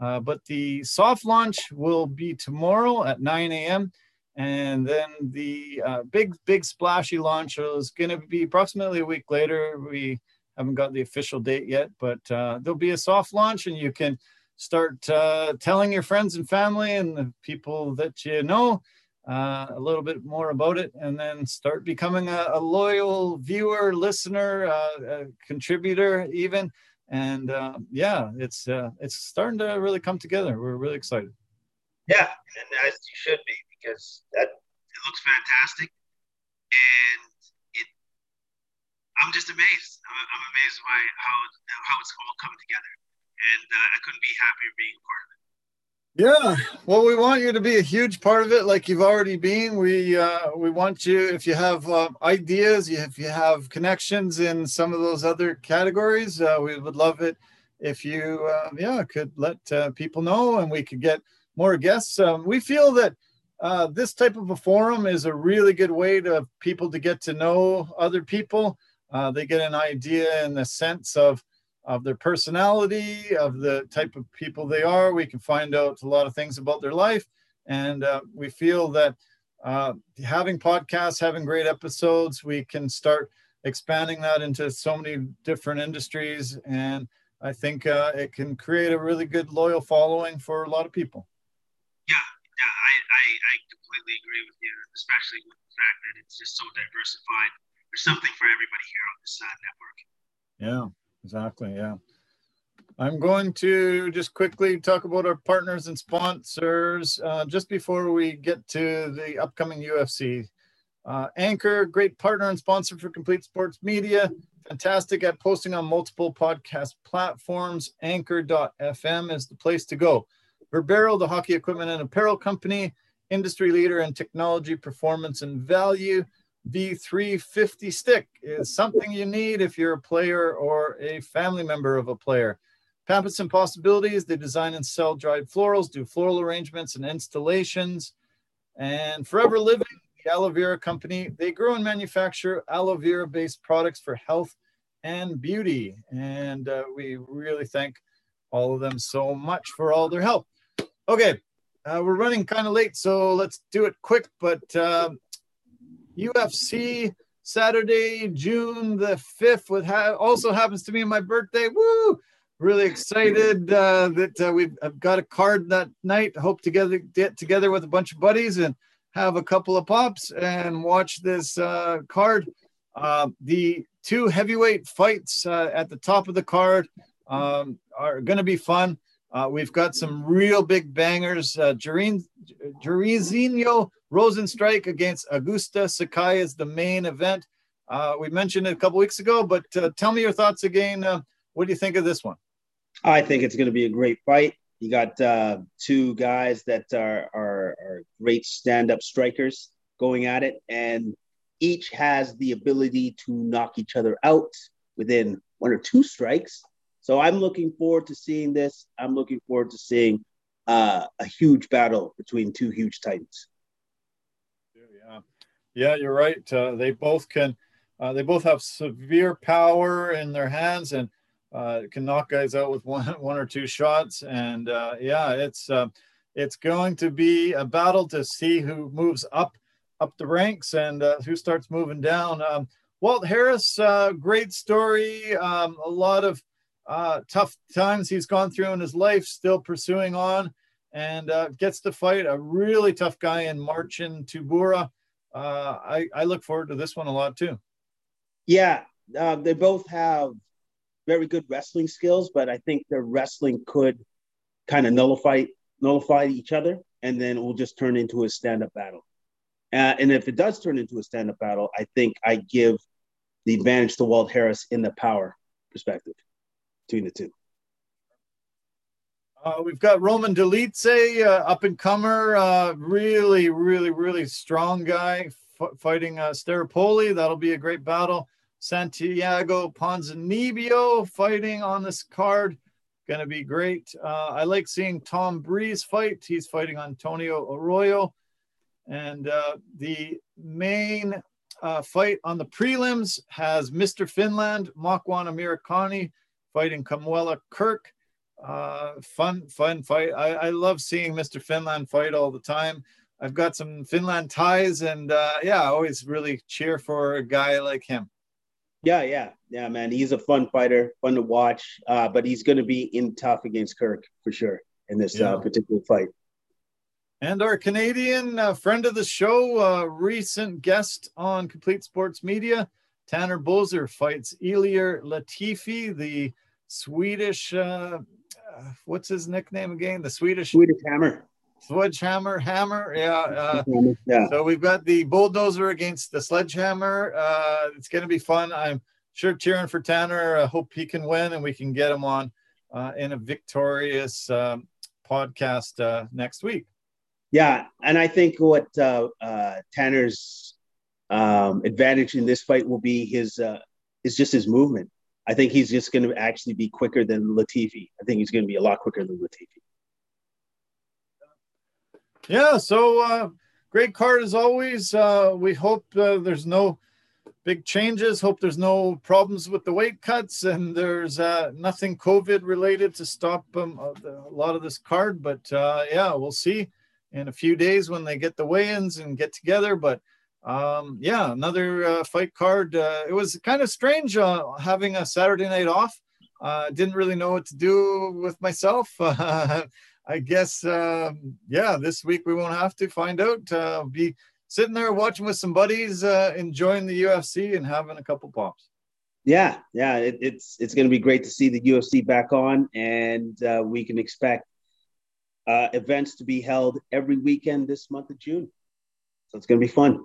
Uh, but the soft launch will be tomorrow at 9 a.m. And then the uh, big, big splashy launch is going to be approximately a week later. We haven't got the official date yet, but uh, there'll be a soft launch and you can start uh, telling your friends and family and the people that you know uh, a little bit more about it and then start becoming a, a loyal viewer, listener, uh, contributor, even. And uh, yeah, it's uh, it's starting to really come together. We're really excited. Yeah, and as you should be because that it looks fantastic, and. I'm just amazed. I'm, I'm amazed by how how it's all coming together, and uh, I couldn't be happier being a part of it. Yeah, well, we want you to be a huge part of it, like you've already been. We uh, we want you if you have uh, ideas, if you have connections in some of those other categories, uh, we would love it if you uh, yeah could let uh, people know, and we could get more guests. Um, we feel that uh, this type of a forum is a really good way to people to get to know other people. They get an idea and a sense of of their personality, of the type of people they are. We can find out a lot of things about their life. And uh, we feel that uh, having podcasts, having great episodes, we can start expanding that into so many different industries. And I think uh, it can create a really good, loyal following for a lot of people. Yeah, yeah I, I, I completely agree with you, especially with the fact that it's just so diversified. There's something for everybody here on this uh, network. Yeah exactly. Yeah. I'm going to just quickly talk about our partners and sponsors uh, just before we get to the upcoming UFC. Uh, Anchor, great partner and sponsor for Complete Sports Media, fantastic at posting on multiple podcast platforms. Anchor.fm is the place to go. Verbero, the hockey equipment and apparel company, industry leader in technology, performance, and value. V350 stick is something you need if you're a player or a family member of a player. Pampas and Possibilities, they design and sell dried florals, do floral arrangements and installations. And Forever Living, the aloe vera company, they grow and manufacture aloe vera based products for health and beauty. And uh, we really thank all of them so much for all their help. Okay, uh, we're running kind of late, so let's do it quick. But uh, UFC Saturday, June the 5th, with ha- also happens to be my birthday. Woo! Really excited uh, that uh, we've I've got a card that night. Hope to get, get together with a bunch of buddies and have a couple of pops and watch this uh, card. Uh, the two heavyweight fights uh, at the top of the card um, are going to be fun. Uh, we've got some real big bangers. Uh, Rozenstruik against Augusto Sakai is the main event. Uh, we mentioned it a couple weeks ago, but uh, tell me your thoughts again. Uh, what do you think of this one? I think it's going to be a great fight. You got uh, two guys that are, are, are great stand up strikers going at it, and each has the ability to knock each other out within one or two strikes. So I'm looking forward to seeing this. I'm looking forward to seeing uh, a huge battle between two huge titans. Yeah, you're right. Uh, they both can. Uh, they both have severe power in their hands and uh, can knock guys out with [laughs] one one or two shots. And uh, yeah, it's uh, it's going to be a battle to see who moves up up the ranks and uh, who starts moving down. Um, Walt Harris, great story. Um, a lot of tough times he's gone through in his life, still pursuing on, and gets to fight a really tough guy in Marcin Tybura uh, I, I look forward to this one a lot too. Yeah, uh, they both have very good wrestling skills, but I think their wrestling could kind of nullify nullify each other, and then it will just turn into a stand up battle. Uh, and if it does turn into a stand up battle, I think I give the advantage to Walt Harris in the power perspective between the two. Uh, we've got Roman Dolidze, uh, up and comer, uh, really, really, really strong guy f- fighting uh, Staropoli. That'll be a great battle. Santiago Ponzinibbio fighting on this card. Going to be great. Uh, I like seeing Tom Breese fight. He's fighting Antonio Arroyo. And uh, the main uh, fight on the prelims has Mr. Finland, Makwan Amirkhani fighting Kamuela Kirk uh, fun, fun fight. I, I love seeing Mr. Finland fight all the time. I've got some Finland ties, and uh, yeah, I always really cheer for a guy like him. Yeah, yeah, yeah, man. He's a fun fighter, fun to watch. Uh, but he's going to be in tough against Kirk for sure in this uh, yeah. uh, particular fight. And our Canadian uh, friend of the show, uh, recent guest on Complete Sports Media, Tanner Boser fights Ilir Latifi, the Swedish, uh, uh, what's his nickname again? The Swedish Swedish Hammer. Sledgehammer, hammer, yeah. Uh, yeah. So we've got the bulldozer against the sledgehammer. Uh, it's going to be fun. I'm sure cheering for Tanner. I hope he can win and we can get him on uh, in a victorious um, podcast uh, next week. Yeah, and I think what uh, Tanner's um, advantage in this fight will be his is just his movement. I think he's just going to actually be quicker than Latifi. I think he's going to be a lot quicker than Latifi. Yeah, so uh, great card as always. Uh, we hope uh, there's no big changes. Hope there's no problems with the weight cuts and there's uh, nothing COVID related to stop um, a lot of this card. But uh, yeah, we'll see in a few days when they get the weigh-ins and get together. But um, yeah, another uh, fight card. Uh, it was kind of strange uh, having a Saturday night off. Uh, didn't really know what to do with myself. [laughs] I guess, um, yeah, this week we won't have to find out. Uh, be sitting there watching with some buddies, uh, enjoying the UFC and having a couple pops. Yeah, yeah, it, it's it's going to be great to see the UFC back on, and uh, we can expect events to be held every weekend this month of June. So it's going to be fun.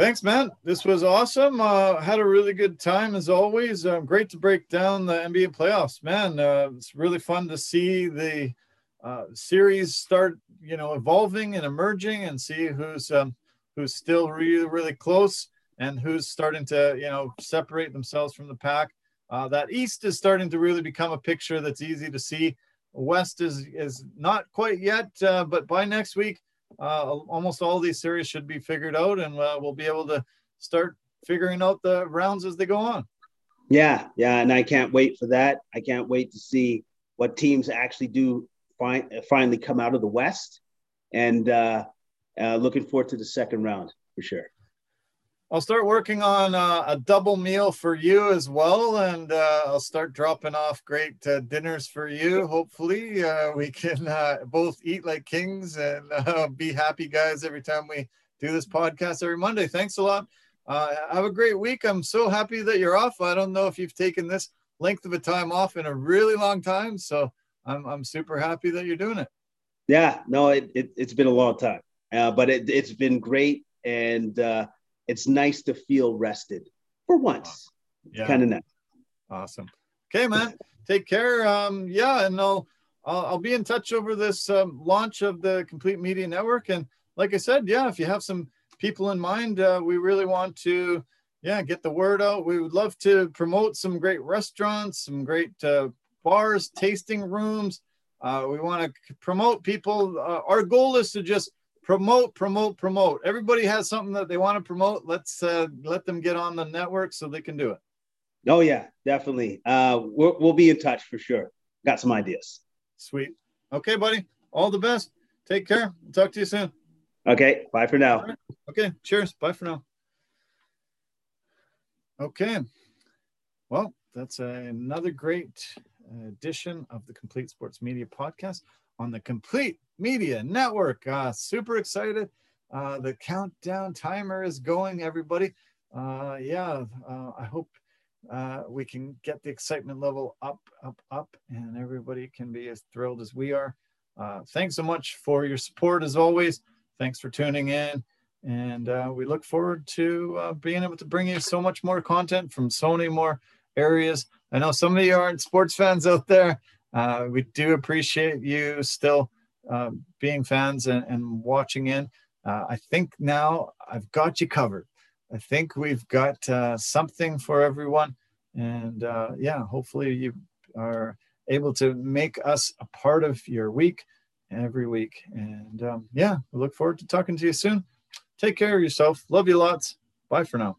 Thanks, man. This was awesome. Uh, had a really good time as always. Uh, great to break down the NBA playoffs, man. Uh, it's really fun to see the uh, series start, you know, evolving and emerging, and see who's um, who's still really, really close and who's starting to, you know, separate themselves from the pack. Uh, that East is starting to really become a picture that's easy to see. West is is not quite yet, uh, but by next week uh, almost all these series should be figured out, and uh, we'll be able to start figuring out the rounds as they go on. Yeah, yeah, and I can't wait for that. I can't wait to see what teams actually do find, finally come out of the West, and uh, uh, looking forward to the second round for sure. I'll start working on uh, a double meal for you as well, and uh, I'll start dropping off great uh, dinners for you. Hopefully, uh, we can uh, both eat like kings and [laughs] uh, be happy guys every time we do this podcast every Monday. Thanks a lot. have a great week. I'm so happy that you're off. I don't know if you've taken this length of a time off in a really long time, so I'm I'm super happy that you're doing it. Yeah, no, it, it has been a long time, but it, it's been great and it's nice to feel rested for once. Yeah. Kind of nice. Awesome. Okay, man. Take care. Um, yeah, and I'll, I'll, I'll be in touch over this um, launch of the Complete Media Network. And like I said, yeah, if you have some people in mind, uh, we really want to, yeah, get the word out. We would love to promote some great restaurants, some great uh, bars, tasting rooms. Uh, we want to promote people. Uh, our goal is to just promote promote promote. Everybody has something that they want to promote. Let's uh, let them get on the network so they can do it. Oh yeah definitely. Uh we'll, we'll be in touch for sure. Got some ideas. Sweet. Okay buddy. All the best. Take care. Talk to you soon. Okay bye for now. Right. okay cheers. Bye for now. Okay. Well that's another great edition of the complete sports media podcast on the Complete Media Network. Uh, super excited. Uh, the countdown timer is going, everybody. Uh, yeah, uh, I hope uh, we can get the excitement level up, up, up, and everybody can be as thrilled as we are. Uh, thanks so much for your support as always. Thanks for tuning in. And we look forward to being able to bring you so much more content from so many more areas. I know some of you aren't sports fans out there. We do appreciate you still uh, being fans and, and watching in. Uh, I think now I've got you covered. I think we've got uh, something for everyone. And uh, yeah, hopefully you are able to make us a part of your week every week. And um, yeah, we look forward to talking to you soon. Take care of yourself. Love you lots. Bye for now.